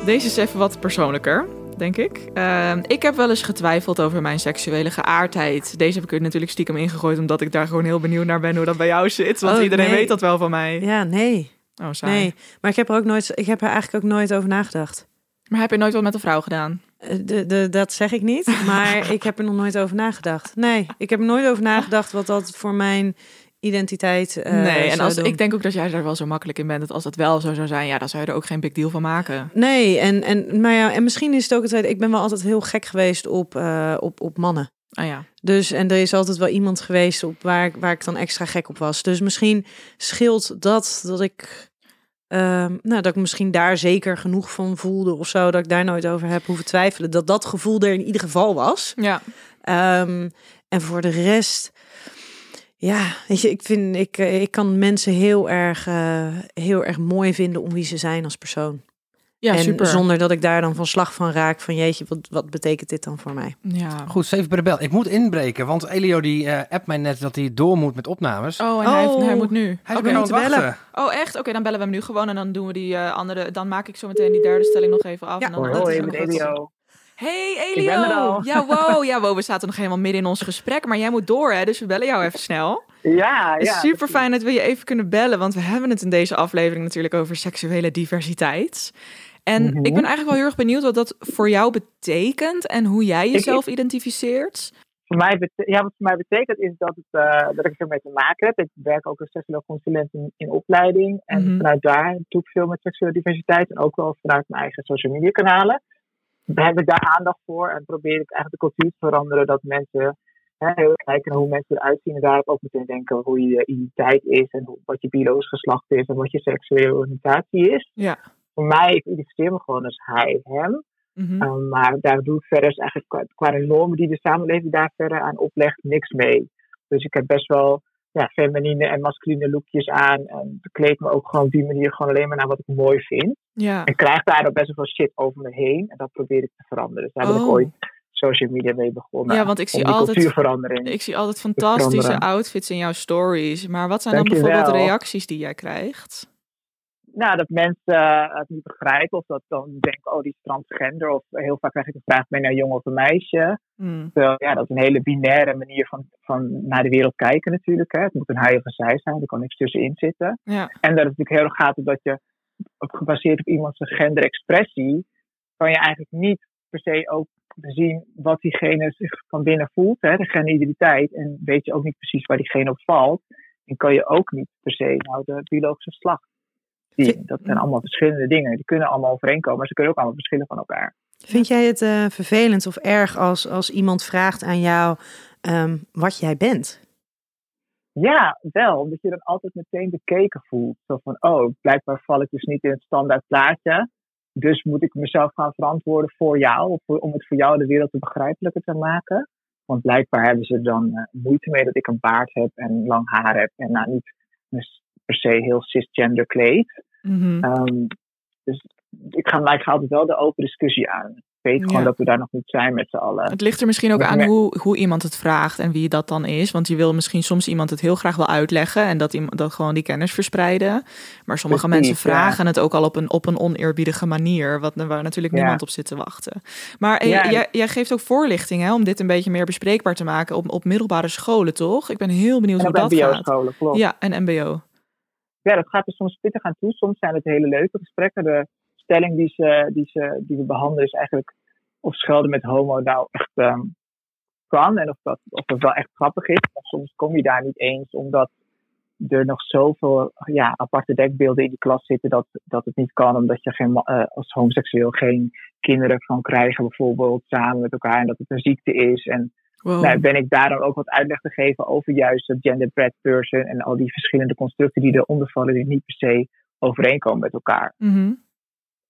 Deze is even wat persoonlijker, denk ik. Ehm, ik heb wel eens getwijfeld over mijn seksuele geaardheid. Deze heb ik er natuurlijk stiekem ingegooid, omdat ik daar gewoon heel benieuwd naar ben hoe dat bij jou zit. Want Oh, iedereen nee. weet dat wel van mij. Ja, nee. Oh, saai. Nee, maar ik heb er ook nooit, ik heb er eigenlijk ook nooit over nagedacht. Maar heb je nooit wat met een vrouw gedaan? Eh, De, de, dat zeg ik niet, maar ik heb er nog nooit over nagedacht. Nee, ik heb er nooit over nagedacht wat dat voor mijn identiteit eh nee, en als, doen. ik denk ook dat jij daar wel zo makkelijk in bent. Dat als dat wel zo zou zijn, ja, dan zou je er ook geen big deal van maken. Nee, en, en, maar ja, en misschien is het ook altijd... Ik ben wel altijd heel gek geweest op, eh, op, op mannen. Ah ja. Dus, en er is altijd wel iemand geweest op waar, ik- waar ik dan extra gek op was. Dus misschien scheelt dat dat ik... ehm, nou, dat ik misschien daar zeker genoeg van voelde of zo. Dat ik daar nooit over heb hoeven twijfelen. Dat dat gevoel er in ieder geval was. Ja, Ehm, en voor de rest, ja, weet je, ik vind, ik, eh, ik kan mensen heel erg, eh, heel erg mooi vinden om wie ze zijn als persoon. Ja en super. zonder dat ik daar dan van slag van raak van jeetje, wat, wat betekent dit dan voor mij? Ja. Goed, Steven bij de bel. Ik moet inbreken, want Elio die eh appt mij net dat hij door moet met opnames. Oh, en Hij, heeft, Oh. hij moet nu. hij het moeten bellen. Oh, echt? Oké, dan bellen we hem nu gewoon en dan doen we die eh, andere. Dan maak ik zo meteen die derde stelling nog even af. Ja. en dan, Hoi, dat hoi, wat- Elio. Hey Elio! Ja, wow, ja, wow, we zaten nog helemaal midden in ons gesprek, maar jij moet door, hè? Dus we bellen jou even snel. Ja, ja. super fijn dat we je even kunnen bellen, want we hebben het in deze aflevering natuurlijk over seksuele diversiteit. En Mhm. ik ben eigenlijk wel heel erg benieuwd wat dat voor jou betekent en hoe jij jezelf identificeert. Voor mij ja, wat voor mij betekent is dat, het, eh, dat ik ermee te maken heb. Ik werk ook als seksueel consulent in, in opleiding. En Mhm. vanuit daar doe ik veel met seksuele diversiteit. En ook wel vanuit mijn eigen social media kanalen. Daar heb ik daar aandacht voor. En probeer ik eigenlijk de cultuur te veranderen. Dat mensen hè, heel erg kijken naar hoe mensen eruit zien. En daar ook meteen denken hoe je identiteit is. En hoe, wat je biologisch geslacht is. En wat je seksuele oriëntatie is. Ja. Voor mij, ik identificeer me gewoon als hij, hem. Mhm. Um, maar daar doe ik verder is eigenlijk qua, qua de normen die de samenleving daar verder aan oplegt niks mee. Dus ik heb best wel ja, feminine en masculine lookjes aan. En bekleed me ook gewoon op die manier gewoon alleen maar naar wat ik mooi vind. Ja. En krijg daar ook best wel veel shit over me heen. En dat probeer ik te veranderen. Dus daar ben ik Oh. ooit social media mee begonnen. Ja, want ik zie altijd-. Ik zie altijd fantastische outfits in jouw stories. Maar wat zijn dan bijvoorbeeld de reacties die jij krijgt? Nou, dat mensen het niet begrijpen of dat dan denken, oh, die is transgender. Of heel vaak krijg ik de vraag, ben je nou jong of een meisje? Mm. Terwijl, ja, dat is een hele binaire manier van, van naar de wereld kijken natuurlijk. Hè. Het moet een hij of een zij zijn, er kan niks tussenin zitten. Ja. En dat het natuurlijk heel erg gaat om dat je, op, gebaseerd op iemands genderexpressie, kan je eigenlijk niet per se ook zien wat diegene zich van binnen voelt, hè, de genderidentiteit. En weet je ook niet precies waar diegene op valt. En kan je ook niet per se nou de biologische slag zien. Dat zijn allemaal verschillende dingen. Die kunnen allemaal overeenkomen, maar ze kunnen ook allemaal verschillen van elkaar. Vind jij het eh, vervelend of erg als, als iemand vraagt aan jou ehm, wat jij bent? Ja, wel. Omdat je dan altijd meteen bekeken voelt. Zo van, oh, blijkbaar val ik dus niet in het standaard plaatje. Dus moet ik mezelf gaan verantwoorden voor jou. Of voor- om het voor jou de wereld te begrijpelijker te maken. Want blijkbaar hebben ze dan eh, moeite mee dat ik een baard heb en lang haar heb. En nou niet dus per se heel cisgender kleed. Mhm. Ehm, dus ik ga, ik ga altijd wel de open discussie aan. Ik weet gewoon dat we daar nog niet zijn met z'n allen. Het ligt er misschien ook aan hoe, hoe iemand het vraagt en wie dat dan is. Want je wil misschien soms iemand het heel graag wel uitleggen en dat, iemand, dat gewoon die kennis verspreiden. Maar sommige Precies, mensen ja. vragen het ook al op een, op een oneerbiedige manier, wat, waar natuurlijk Ja. niemand op zit te wachten. Maar eh, jij, jij geeft ook voorlichting hè, om dit een beetje meer bespreekbaar te maken op, op middelbare scholen, toch? Ik ben heel benieuwd En hoe dat gaat. mbo-scholen, klopt. Ja, en mbo. Ja, dat gaat er soms pittig aan toe. Soms zijn het hele leuke gesprekken. De stelling die, ze, die, ze, die we behandelen is eigenlijk of schelden met homo nou echt ehm, kan. En of dat, of dat wel echt grappig is. Maar soms kom je daar niet eens omdat er nog zoveel ja, aparte dekbeelden in die klas zitten dat, dat het niet kan. Omdat je geen, eh, als homoseksueel geen kinderen kan krijgen bijvoorbeeld samen met elkaar. En dat het een ziekte is. En Wow. nou, ben ik daar dan ook wat uitleg te geven over juist het genderbread person en al die verschillende constructen die eronder vallen, die niet per se overeenkomen met elkaar. Mhm.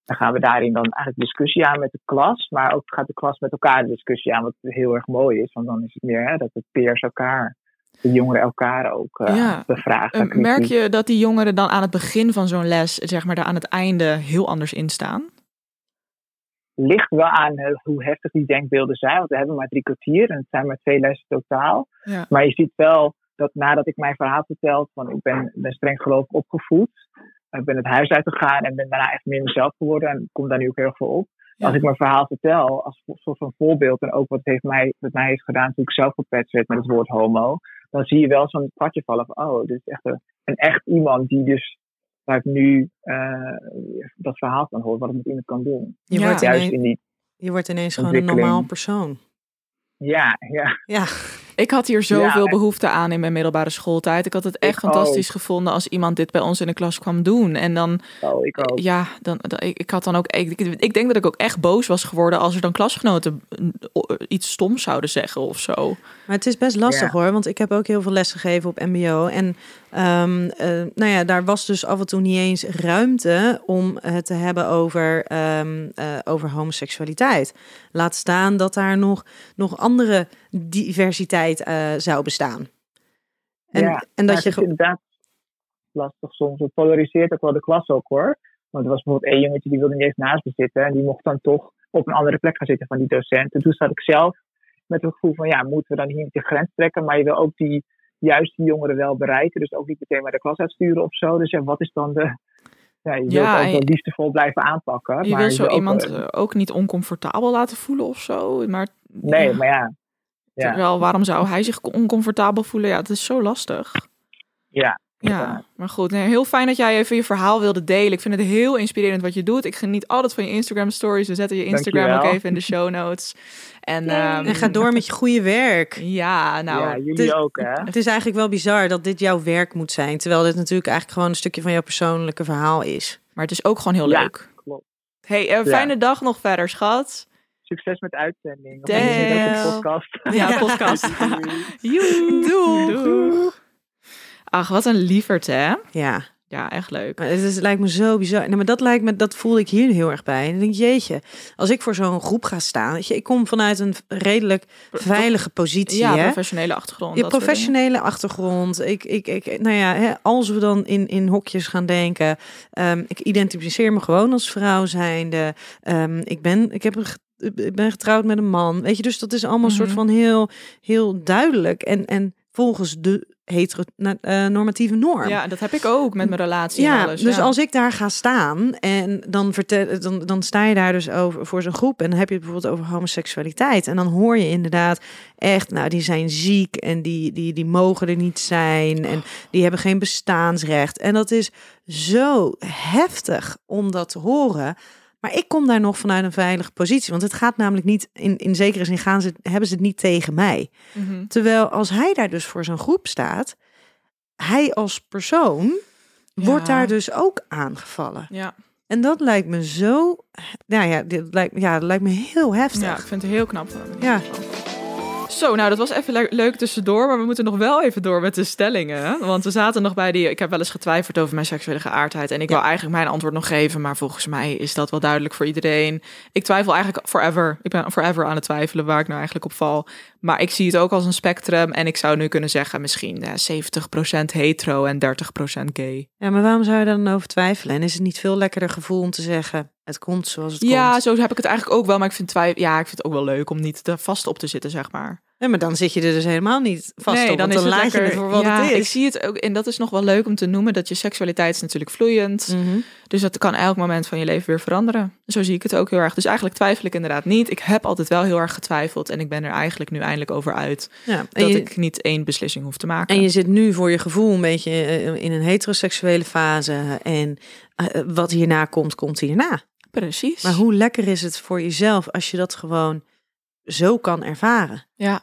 Dan gaan we daarin dan eigenlijk discussie aan met de klas, maar ook gaat de klas met elkaar de discussie aan, wat heel erg mooi is, want dan is het meer hè, dat de peers elkaar, de jongeren elkaar ook eh, Ja. bevragen. Merk je dat die jongeren dan aan het begin van zo'n les, zeg maar daar aan het einde, heel anders in staan? Ligt wel aan eh, hoe heftig die denkbeelden zijn. Want we hebben maar drie kwartier en het zijn maar twee lessen totaal. Ja. Maar je ziet wel dat nadat ik mijn verhaal vertel, van ik ben, ben streng gelovig opgevoed. Ik ben het huis uitgegaan en ben daarna echt meer mezelf geworden. En kom daar nu ook heel erg voor op. Ja. Als ik mijn verhaal vertel, als soort van voorbeeld, en ook wat het heeft mij, wat mij heeft gedaan toen ik zelf gepetst werd met het woord homo, dan zie je wel zo'n kwartje vallen van, oh, dit is echt een, een echt iemand die dus, waar ik nu eh, dat verhaal van hoor, wat het met iemand kan doen. Je, Ja. wordt, Juist ineens, in die, je wordt ineens gewoon een normaal persoon. ja, ja. Ja, Ik had hier zoveel Ja. behoefte aan in mijn middelbare schooltijd. Ik had het echt Ik fantastisch ook. gevonden als iemand dit bij ons in de klas kwam doen. En dan, Oh, ik ook. ja, dan, dan- ik, ik had dan ook, ik, ik, ik denk dat ik ook echt boos was geworden als er dan klasgenoten mm, iets stoms zouden zeggen of zo. maar het is best lastig Ja. hoor, want ik heb ook heel veel les gegeven op MBO. En ehm, eh, nou ja, daar was dus af en toe niet eens ruimte om het te hebben over, ehm, eh, over homoseksualiteit. Laat staan dat daar nog, nog andere diversiteit eh, zou bestaan. En, ja. en dat je. het is inderdaad lastig soms. Het polariseert ook wel de klas ook hoor. Want er was bijvoorbeeld één jongetje die wilde niet eens naast me zitten. En die mocht dan toch op een andere plek gaan zitten van die docent. En toen zat ik zelf met het gevoel van ja, moeten we dan hier niet de grens trekken? Maar je wil ook die, juist die jongeren wel bereiken. Dus ook niet meteen maar de klas uitsturen of zo. Dus ja, wat is dan de... Ja, je Ja, wilt ook wel liefdevol blijven aanpakken. Je maar wil zo iemand wel- eh, ook niet oncomfortabel laten voelen of zo. Maar, Nee, ja, maar ja. Ja, Terwijl, waarom zou hij zich oncomfortabel voelen? Ja, het is zo lastig. ja. Ja, maar goed. Nee, heel fijn dat jij even je verhaal wilde delen. Ik vind het heel inspirerend wat je doet. Ik geniet altijd van je Instagram stories. We zetten je Instagram ook even in de show notes. En, ehm, en ga door met je goede werk. Ja, nou, ja, jullie dus- ook hè. Het is eigenlijk wel bizar dat dit jouw werk moet zijn. Terwijl dit natuurlijk eigenlijk gewoon een stukje van jouw persoonlijke verhaal is. maar het is ook gewoon heel Ja. leuk. Klopt. Hey, eh, fijne dag nog verder, schat. Succes met de uitzending. Of met de podcast. Ja, podcast. Joe. Doeg. Doeg. Ach, wat een lieverd, hè? Ja, Ja, echt leuk. maar het, is, het lijkt me zo bizar. Nee, maar dat lijkt me, dat voel ik hier heel erg bij. En dan denk ik, jeetje, als ik voor zo'n groep ga staan, weet je, ik kom vanuit een redelijk veilige positie. Ja, hè? professionele achtergrond. Je professionele achtergrond. Ik, ik, ik, nou ja, hè, als we dan in, in hokjes gaan denken. ehm, ik identificeer me gewoon als vrouw zijnde. Ehm, ik, ben, ik, heb een, ik ben getrouwd met een man. Weet je, dus dat is allemaal soort Mhm. van heel, heel duidelijk. En, en volgens de heteronormatieve norm. Ja, dat heb ik ook met mijn relatie Ja, en alles. dus ja. als ik daar ga staan en dan, vertel, dan, dan sta je daar dus over voor zo'n groep en dan heb je het bijvoorbeeld over homoseksualiteit en dan hoor je inderdaad echt, nou die zijn ziek en die, die, die mogen er niet zijn en die hebben geen bestaansrecht en dat is zo heftig om dat te horen. Maar ik kom daar nog vanuit een veilige positie, want het gaat namelijk niet in, in zekere zin gaan ze hebben ze het niet tegen mij. Mhm. Terwijl als hij daar dus voor zo'n groep staat, hij als persoon wordt daar dus ook aangevallen. Ja. En dat lijkt me zo, nou ja, dit lijkt, ja, dat lijkt me heel heftig. ja, ik vind het heel knap. Ja. Zo, nou dat was even le- leuk tussendoor, maar we moeten nog wel even door met de stellingen. Want we zaten nog bij die, ik heb wel eens getwijfeld over mijn seksuele geaardheid en ik wil eigenlijk mijn antwoord nog geven, maar volgens mij is dat wel duidelijk voor iedereen. Ik twijfel eigenlijk forever. Ik ben forever aan het twijfelen waar ik nou eigenlijk op val. Maar ik zie het ook als een spectrum en ik zou nu kunnen zeggen misschien eh, 70% hetero en 30% gay. Ja, maar waarom zou je daar dan over twijfelen? En is het niet veel lekkerder gevoel om te zeggen, het komt zoals het Ja, komt? zo heb ik het eigenlijk ook wel, maar ik vind, twijf ja, ik vind het ook wel leuk om niet er vast op te zitten, zeg maar. Nee, maar dan zit je er dus helemaal niet vast nee, op, dan is dan het laat je lekker, het voor wat ja, het is. Ik zie het ook, en dat is nog wel leuk om te noemen, dat je seksualiteit is natuurlijk vloeiend. Mhm. Dus dat kan elk moment van je leven weer veranderen. Zo zie ik het ook heel erg. Dus eigenlijk twijfel ik inderdaad niet. Ik heb altijd wel heel erg getwijfeld en ik ben er eigenlijk nu eindelijk over uit Ja, dat je- ik niet één beslissing hoef te maken. En je zit nu voor je gevoel een beetje eh, in een heteroseksuele fase. En eh, wat hierna komt, komt hierna. Precies. Maar hoe lekker is het voor jezelf als je dat gewoon zo kan ervaren? Ja.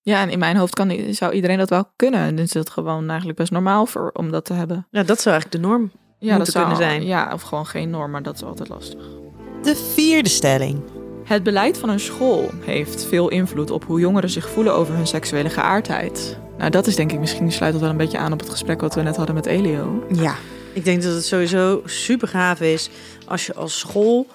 Ja, en in mijn hoofd kan, zou iedereen dat wel kunnen. En is dat gewoon eigenlijk best normaal voor, om dat te hebben. Ja, dat zou eigenlijk de norm Ja, moeten dat zou, kunnen zijn. Ja, of gewoon geen norm, maar dat is altijd lastig. De vierde stelling. Het beleid van een school heeft veel invloed op hoe jongeren zich voelen over hun seksuele geaardheid. Nou, dat is denk ik misschien, sluit dat wel een beetje aan op het gesprek wat we net hadden met Elio. Ja, ik denk dat het sowieso super gaaf is als je als school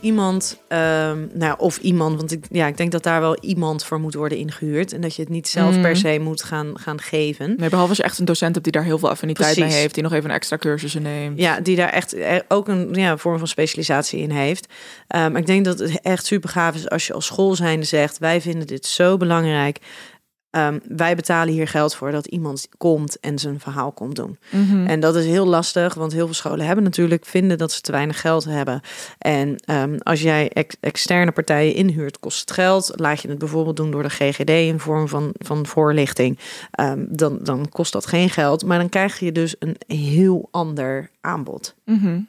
iemand, ehm, nou of iemand, want ik, ja, ik denk dat daar wel iemand voor moet worden ingehuurd en dat je het niet zelf Mhm. per se moet gaan, gaan geven. Nee, behalve als je echt een docent hebt die daar heel veel affiniteit mee Precies. heeft, die nog even een extra cursussen neemt. Ja, die daar echt eh, ook een ja, vorm van specialisatie in heeft. Um, ik denk dat het echt super gaaf is als je als school zijnde zegt: wij vinden dit zo belangrijk. Ehm, wij betalen hier geld voor dat iemand komt en zijn verhaal komt doen. Mhm. En dat is heel lastig, want heel veel scholen hebben natuurlijk vinden dat ze te weinig geld hebben. En ehm, als jij ex- externe partijen inhuurt, kost het geld. Laat je het bijvoorbeeld doen door de GGD in vorm van, van voorlichting, ehm, dan, dan kost dat geen geld. Maar dan krijg je dus een heel ander aanbod. Mhm.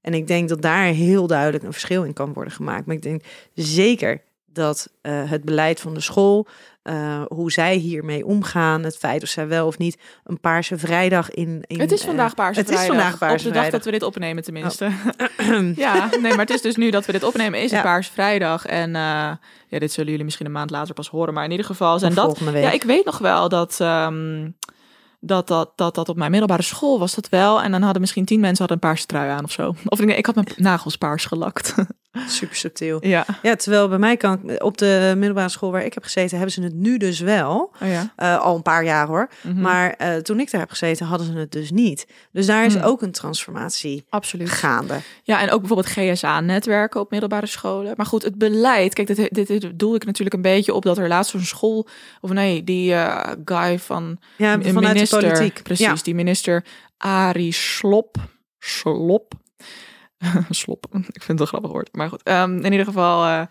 En ik denk dat daar heel duidelijk een verschil in kan worden gemaakt. Maar ik denk zeker dat eh, het beleid van de school, eh, hoe zij hiermee omgaan, het feit of zij wel of niet een paarse vrijdag in. in Het is eh, vandaag Paarse het Vrijdag. is vandaag Paarse Op de dag Vrijdag. dat we dit opnemen tenminste. Oh. ja, nee, maar het is dus nu dat we dit opnemen, is het Ja. Paarse Vrijdag. En ja, dit zullen jullie misschien een maand later pas horen. Maar in ieder geval zijn dat... week. Ja, ik weet nog wel dat... ehm, dat, dat, dat dat op mijn middelbare school was dat wel. En dan hadden misschien tien mensen hadden een paarse trui aan of zo. Of ik, ik had mijn nagels paars gelakt. Super subtiel. ja. Ja, terwijl bij mij kan ik, op de middelbare school waar ik heb gezeten, hebben ze het nu dus wel. Oh ja. Eh, al een paar jaar hoor. Mhm. Maar eh, toen ik daar heb gezeten, hadden ze het dus niet. Dus daar is Hmm. ook een transformatie Absoluut. gaande. Ja, en ook bijvoorbeeld GSA-netwerken op middelbare scholen. Maar goed, het beleid. Kijk, dit, dit, dit doel ik natuurlijk een beetje op dat er laatst zo'n school. Of nee, die eh, guy van. Ja, een vanuit minister, de politiek. Precies, Ja. die minister Arie Slop. Slop. Slop. Ik vind het een grappig woord. Maar goed, ehm, in ieder geval. eh,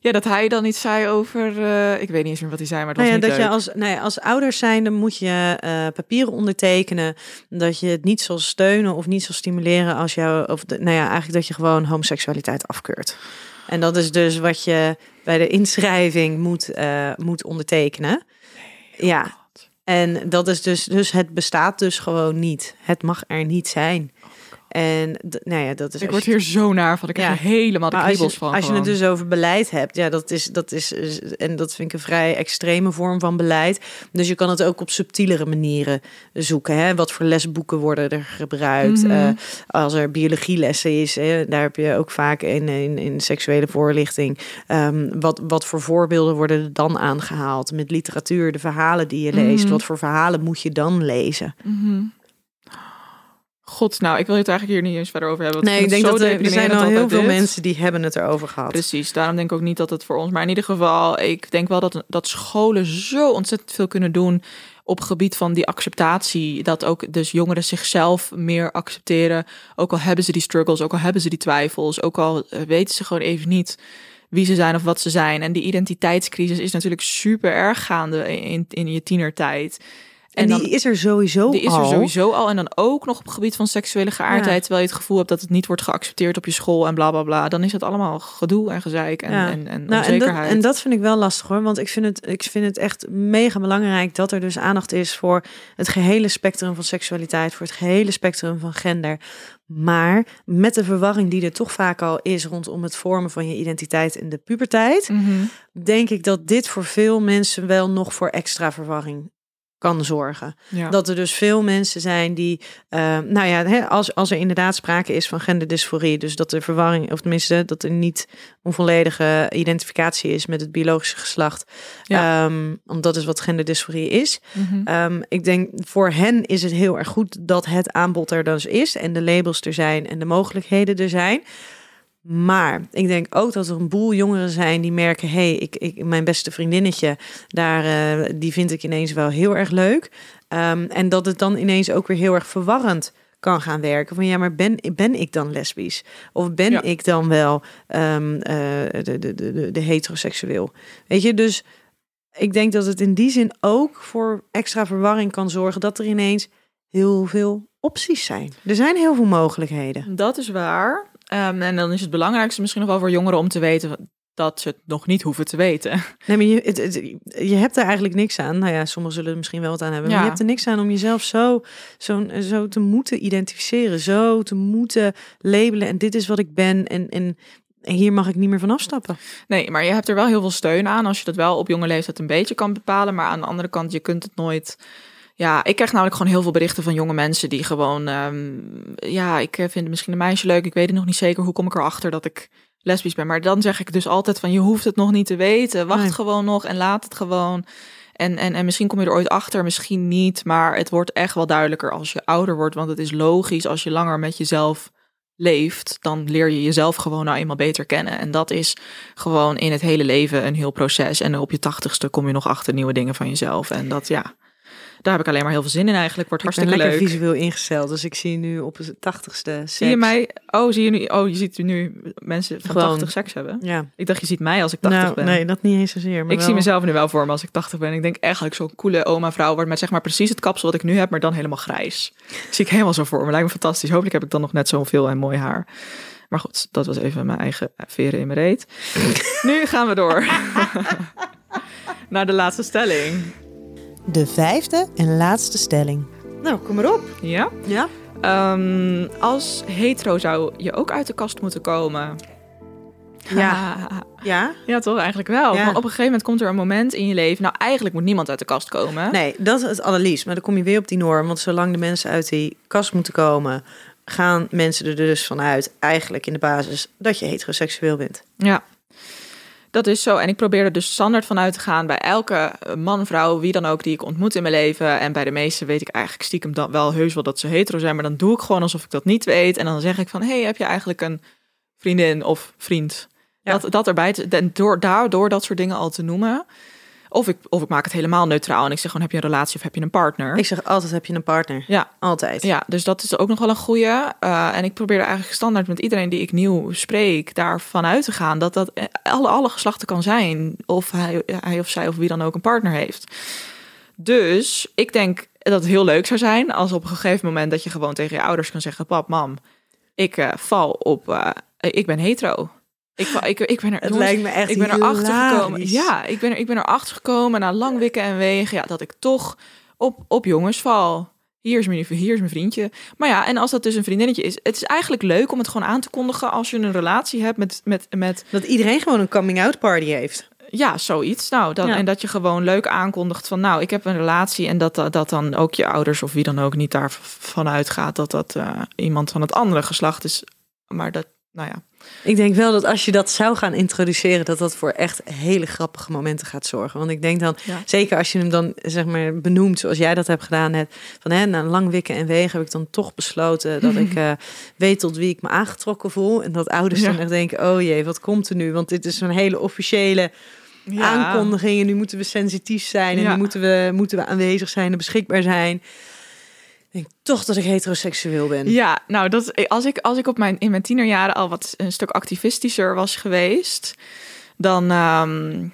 ja, dat hij dan iets zei over. eh, ik weet niet eens meer wat hij zei, maar was Nou ja, niet dat leuk. je als, nou ja, als ouders zijnde moet je eh, papieren ondertekenen dat je het niet zal steunen of niet zal stimuleren als jou, of de, nou ja, eigenlijk dat je gewoon homoseksualiteit afkeurt. En dat is dus wat je bij de inschrijving moet, moet ondertekenen. ja, en dat is dus, dus het bestaat dus gewoon niet. Het mag er niet zijn. En nou ja, dat is Ik word hier zo naar van. Ik krijg Ja. helemaal de als kriebels je, van. als je het dus over beleid hebt, ja, dat is, dat is, en dat vind ik een vrij extreme vorm van beleid. Dus je kan het ook op subtielere manieren zoeken. Hè? Wat voor lesboeken worden er gebruikt? Mhm. Eh, als er biologielessen is, hè, daar heb je ook vaak in, in, in seksuele voorlichting. Ehm, wat, wat voor voorbeelden worden er dan aangehaald? Met literatuur, de verhalen die je leest. Mhm. Wat voor verhalen moet je dan lezen? Mhm. God, nou, ik wil het eigenlijk hier niet eens verder over hebben. Nee, ik denk dat er, er zijn al heel veel dit. mensen die hebben het erover gehad. Precies, daarom denk ik ook niet dat het voor ons. Maar in ieder geval, ik denk wel dat, dat scholen zo ontzettend veel kunnen doen op gebied van die acceptatie. Dat ook dus jongeren zichzelf meer accepteren. Ook al hebben ze die struggles, ook al hebben ze die twijfels, ook al eh, weten ze gewoon even niet wie ze zijn of wat ze zijn. En die identiteitscrisis is natuurlijk super erg gaande in, in je tienertijd. En die dan- is er sowieso die is er al. sowieso al. En dan ook nog op het gebied van seksuele geaardheid. Ja. Terwijl je het gevoel hebt dat het niet wordt geaccepteerd op je school en bla bla bla. Dan is het allemaal gedoe en gezeik en, Ja. en, en Nou, en, dat, onzekerheid. en dat vind ik wel lastig hoor. Want ik vind, het, ik vind het echt mega belangrijk dat er dus aandacht is voor het gehele spectrum van seksualiteit, voor het gehele spectrum van gender. Maar met de verwarring die er toch vaak al is rondom het vormen van je identiteit in de puberteit, Mhm. denk ik dat dit voor veel mensen wel nog voor extra verwarring kan zorgen. Ja. Dat er dus veel mensen zijn die, eh, nou ja, hè, als, als er inderdaad sprake is van genderdysforie, dus dat er verwarring, of tenminste dat er niet onvolledige identificatie is met het biologische geslacht, Ja. Ehm, want dat is wat genderdysforie is. Mhm. Ehm, ik denk voor hen is het heel erg goed dat het aanbod er dus is en de labels er zijn en de mogelijkheden er zijn. Maar ik denk ook dat er een boel jongeren zijn die merken: hé, hey, ik, ik, mijn beste vriendinnetje, daar, eh, die vind ik ineens wel heel erg leuk. Ehm, en dat het dan ineens ook weer heel erg verwarrend kan gaan werken. Van ja, maar ben, ben ik dan lesbisch? Of ben Ja. ik dan wel ehm, eh, de, de, de, de heteroseksueel? Weet je, dus ik denk dat het in die zin ook voor extra verwarring kan zorgen dat er ineens heel veel opties zijn. Er zijn heel veel mogelijkheden. Dat is waar. Ehm, en dan is het belangrijkste misschien nog wel voor jongeren om te weten dat ze het nog niet hoeven te weten. Nee, maar je, het, het- je hebt er eigenlijk niks aan. Nou ja, sommigen zullen er misschien wel wat aan hebben. Maar je hebt er niks aan om jezelf zo, zo, zo te moeten identificeren. Zo te moeten labelen. En dit is wat ik ben. En, en, en hier mag ik niet meer van afstappen. Nee, maar je hebt er wel heel veel steun aan als je dat wel op jonge leeftijd een beetje kan bepalen. Maar aan de andere kant, je kunt het nooit. Ja, ik krijg namelijk gewoon heel veel berichten van jonge mensen die gewoon. ehm, ja, ik eh, vind misschien een meisje leuk. Ik weet het nog niet zeker. Hoe kom ik erachter dat ik lesbisch ben? Maar dan zeg ik dus altijd van je hoeft het nog niet te weten. Wacht Nee. gewoon nog en laat het gewoon. En, en, en misschien kom je er ooit achter, misschien niet. Maar het wordt echt wel duidelijker als je ouder wordt. Want het is logisch als je langer met jezelf leeft, dan leer je jezelf gewoon nou eenmaal beter kennen. En dat is gewoon in het hele leven een heel proces. En op je tachtigste kom je nog achter nieuwe dingen van jezelf. En dat, ja, daar heb ik alleen maar heel veel zin in eigenlijk. Wordt Ik hartstikke lekker leuk. visueel ingesteld. Dus ik zie nu op het tachtigste Zie je mij? Oh, zie je nu? Oh, je ziet nu mensen van Gewoon. 80 seks hebben. Ja. Ik dacht, je ziet mij als ik 80 Nou, ben. nee, dat niet eens zozeer. Maar ik wel- zie mezelf nu wel voor me als ik 80 ben. Ik denk ik zo'n coole oma-vrouw word met zeg maar precies het kapsel wat ik nu heb, maar dan helemaal grijs. zie ik helemaal zo voor me. Lijkt me fantastisch. Hopelijk heb ik dan nog net zoveel en mooi haar. Maar goed, dat was even mijn eigen veren in mijn reet. nu gaan we door naar de laatste stelling. De vijfde en laatste stelling. Nou, kom maar op. Ja? Ja? Ehm, als hetero zou je ook uit de kast moeten komen. Ja. Ja? Ja, toch? Eigenlijk wel. Ja. Want op een gegeven moment komt er een moment in je leven... Nou, eigenlijk moet niemand uit de kast komen. Nee, dat is het allerliefst. Maar dan kom je weer op die norm. Want zolang de mensen uit die kast moeten komen... gaan mensen er dus vanuit, eigenlijk in de basis... dat je heteroseksueel bent. Ja, dat is zo. En ik probeer er dus standaard van uit te gaan bij elke man, vrouw, wie dan ook die ik ontmoet in mijn leven. En bij de meeste weet ik eigenlijk stiekem dan wel heus wel dat ze hetero zijn. Maar dan doe ik gewoon alsof ik dat niet weet. En dan zeg ik van, hey, heb je eigenlijk een vriendin of vriend? Ja. Dat, dat erbij te, door, daardoor dat soort dingen al te noemen. Of ik, of ik maak het helemaal neutraal en ik zeg gewoon, heb je een relatie of heb je een partner? Ik zeg altijd, heb je een partner? Ja, Altijd. ja, dus dat is ook nog wel een goeie. Eh, en ik probeer er eigenlijk standaard met iedereen die ik nieuw spreek daarvan uit te gaan dat dat alle, alle geslachten kan zijn. Of hij, hij of zij of wie dan ook een partner heeft. Dus ik denk dat het heel leuk zou zijn als op een gegeven moment dat je gewoon tegen je ouders kan zeggen: Pap, mam, ik eh, val op, eh, ik ben hetero. Ik, ik, ik ben er, Het jongens, lijkt me echt ik ben erachter gekomen. Ja, ik ben, er, ik ben erachter gekomen na lang wikken en wegen. Ja, dat ik toch op, op jongens val. Hier is, mijn, hier is mijn vriendje. Maar ja, en als dat dus een vriendinnetje is. Het is eigenlijk leuk om het gewoon aan te kondigen als je een relatie hebt met, met, met Dat iedereen gewoon een coming-out party heeft. ja, zoiets. Nou, dan, Ja. en dat je gewoon leuk aankondigt van, nou, ik heb een relatie en dat, dat dan ook je ouders of wie dan ook niet daarvan uitgaat dat dat eh, iemand van het andere geslacht is. Maar dat, nou ja. Ik denk wel dat als je dat zou gaan introduceren, dat dat voor echt hele grappige momenten gaat zorgen. Want ik denk dan, Ja. zeker als je hem dan zeg maar benoemt zoals jij dat hebt gedaan net, van hè, na lang wikken en wegen heb ik dan toch besloten dat ik eh, weet tot wie ik me aangetrokken voel. En dat ouders Ja. dan echt denken, oh jee, wat komt er nu? Want dit is een hele officiële aankondiging en nu moeten we sensitief zijn en nu moeten we, moeten we aanwezig zijn en beschikbaar zijn. Ik denk toch dat ik heteroseksueel ben. Ja, nou, dat, als ik, als ik op mijn, in mijn tienerjaren al wat een stuk activistischer was geweest, dan, ehm,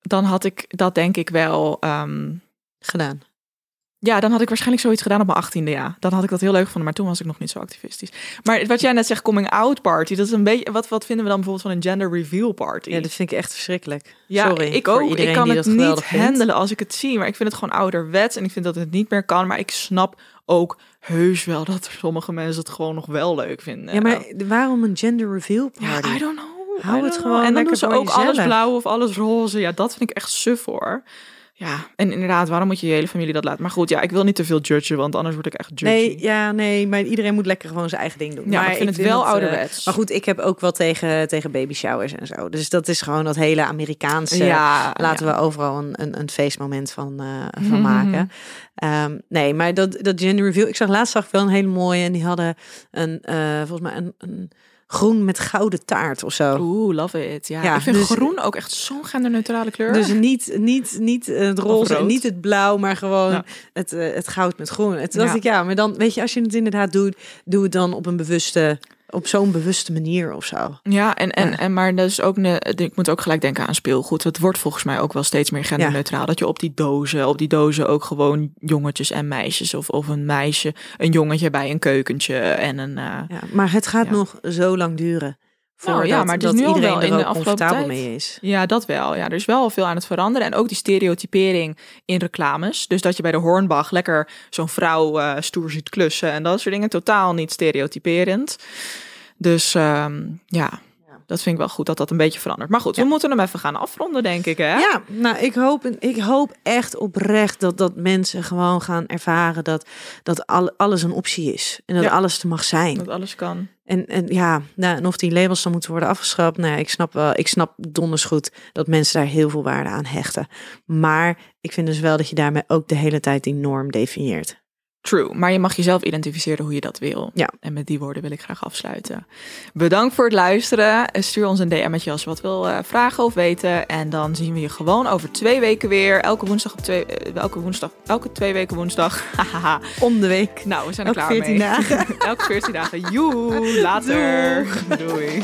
dan had ik dat denk ik wel. ehm, Gedaan. Ja, dan had ik waarschijnlijk zoiets gedaan op mijn achttiende, ja. Dan had ik dat heel leuk gevonden, maar toen was ik nog niet zo activistisch. Maar wat jij net zegt, coming out party, dat is een beetje. Wat, wat vinden we dan bijvoorbeeld van een gender reveal party? Ja, dat vind ik echt verschrikkelijk. Ja, Sorry ik ook. Ik kan het niet handelen als ik het zie. Maar ik vind het gewoon ouderwets. En ik vind dat het niet meer kan. Maar ik snap ook heus wel dat sommige mensen het gewoon nog wel leuk vinden. Ja, maar waarom een gender reveal Ja, party? I don't know. Hou het gewoon. En dan doen ze ook alles blauw of alles roze. Ja, dat vind ik echt suf hoor. Ja, en inderdaad, waarom moet je je hele familie dat laten? Maar goed, ja, ik wil niet te veel judgen, want anders word ik echt judgy. Nee, ja, nee, maar iedereen moet lekker gewoon zijn eigen ding doen. Ja, maar ik vind het wel eh, ouderwets. maar goed, ik heb ook wel tegen, tegen baby showers en zo. Dus dat is gewoon dat hele Amerikaanse. ja, Laten ja. we overal een, een, een feestmoment van, eh, van Mhm. maken. Ehm, nee, maar dat, dat gender reveal. Ik zag laatst zag ik wel een hele mooie. En die hadden een, eh, volgens mij een, een groen met gouden taart of zo. Oeh, love it. Ja, Ja, ik vind dus- groen ook echt zo'n genderneutrale kleur. Dus niet, niet, niet het roze en niet het blauw, maar gewoon Ja. het, eh, het goud met groen. Dacht Ja. ik, ja, maar dan, weet je, als je het inderdaad doet, doe het dan op een bewuste, op zo'n bewuste manier of zo. Ja, en, en, Ja. en maar dat is ook ne, ik moet ook gelijk denken aan speelgoed. Het wordt volgens mij ook wel steeds meer genderneutraal. Dat je op die dozen, op die dozen ook gewoon jongetjes en meisjes of, of een meisje, een jongetje bij een keukentje en een. eh, Ja, maar het gaat nog zo lang duren. Nou, ja, maar het is dat nu al iedereen wel in de afgelopen tijd. mee is. Ja, dat wel. Ja, er is wel veel aan het veranderen. En ook die stereotypering in reclames. Dus dat je bij de Hornbach lekker zo'n vrouw eh, stoer ziet klussen. En dat soort dingen. Totaal niet stereotyperend. Dus ehm, ja, dat vind ik wel goed dat dat een beetje verandert. Maar goed, we moeten hem even gaan afronden, denk ik. Hè? Ja, nou, ik hoop, ik hoop echt oprecht dat, dat mensen gewoon gaan ervaren dat, dat al, alles een optie is. En dat Ja. alles er mag zijn. Dat alles kan. En, en ja, nou, en of die labels dan moeten worden afgeschaft. Nou, ja, ik snap wel, ik snap donders goed dat mensen daar heel veel waarde aan hechten. Maar ik vind dus wel dat je daarmee ook de hele tijd die norm definieert. True, maar je mag jezelf identificeren hoe je dat wil. Ja. En met die woorden wil ik graag afsluiten. Bedankt voor het luisteren. En Stuur ons een DM'tje als je wat wil eh, vragen of weten. En dan zien we je gewoon over twee weken weer. Elke woensdag op twee, eh, elke woensdag, elke twee weken woensdag. Om de week. nou, we zijn er Elke klaar 14 mee. dagen. elke 14 dagen. Joe, later. Doei.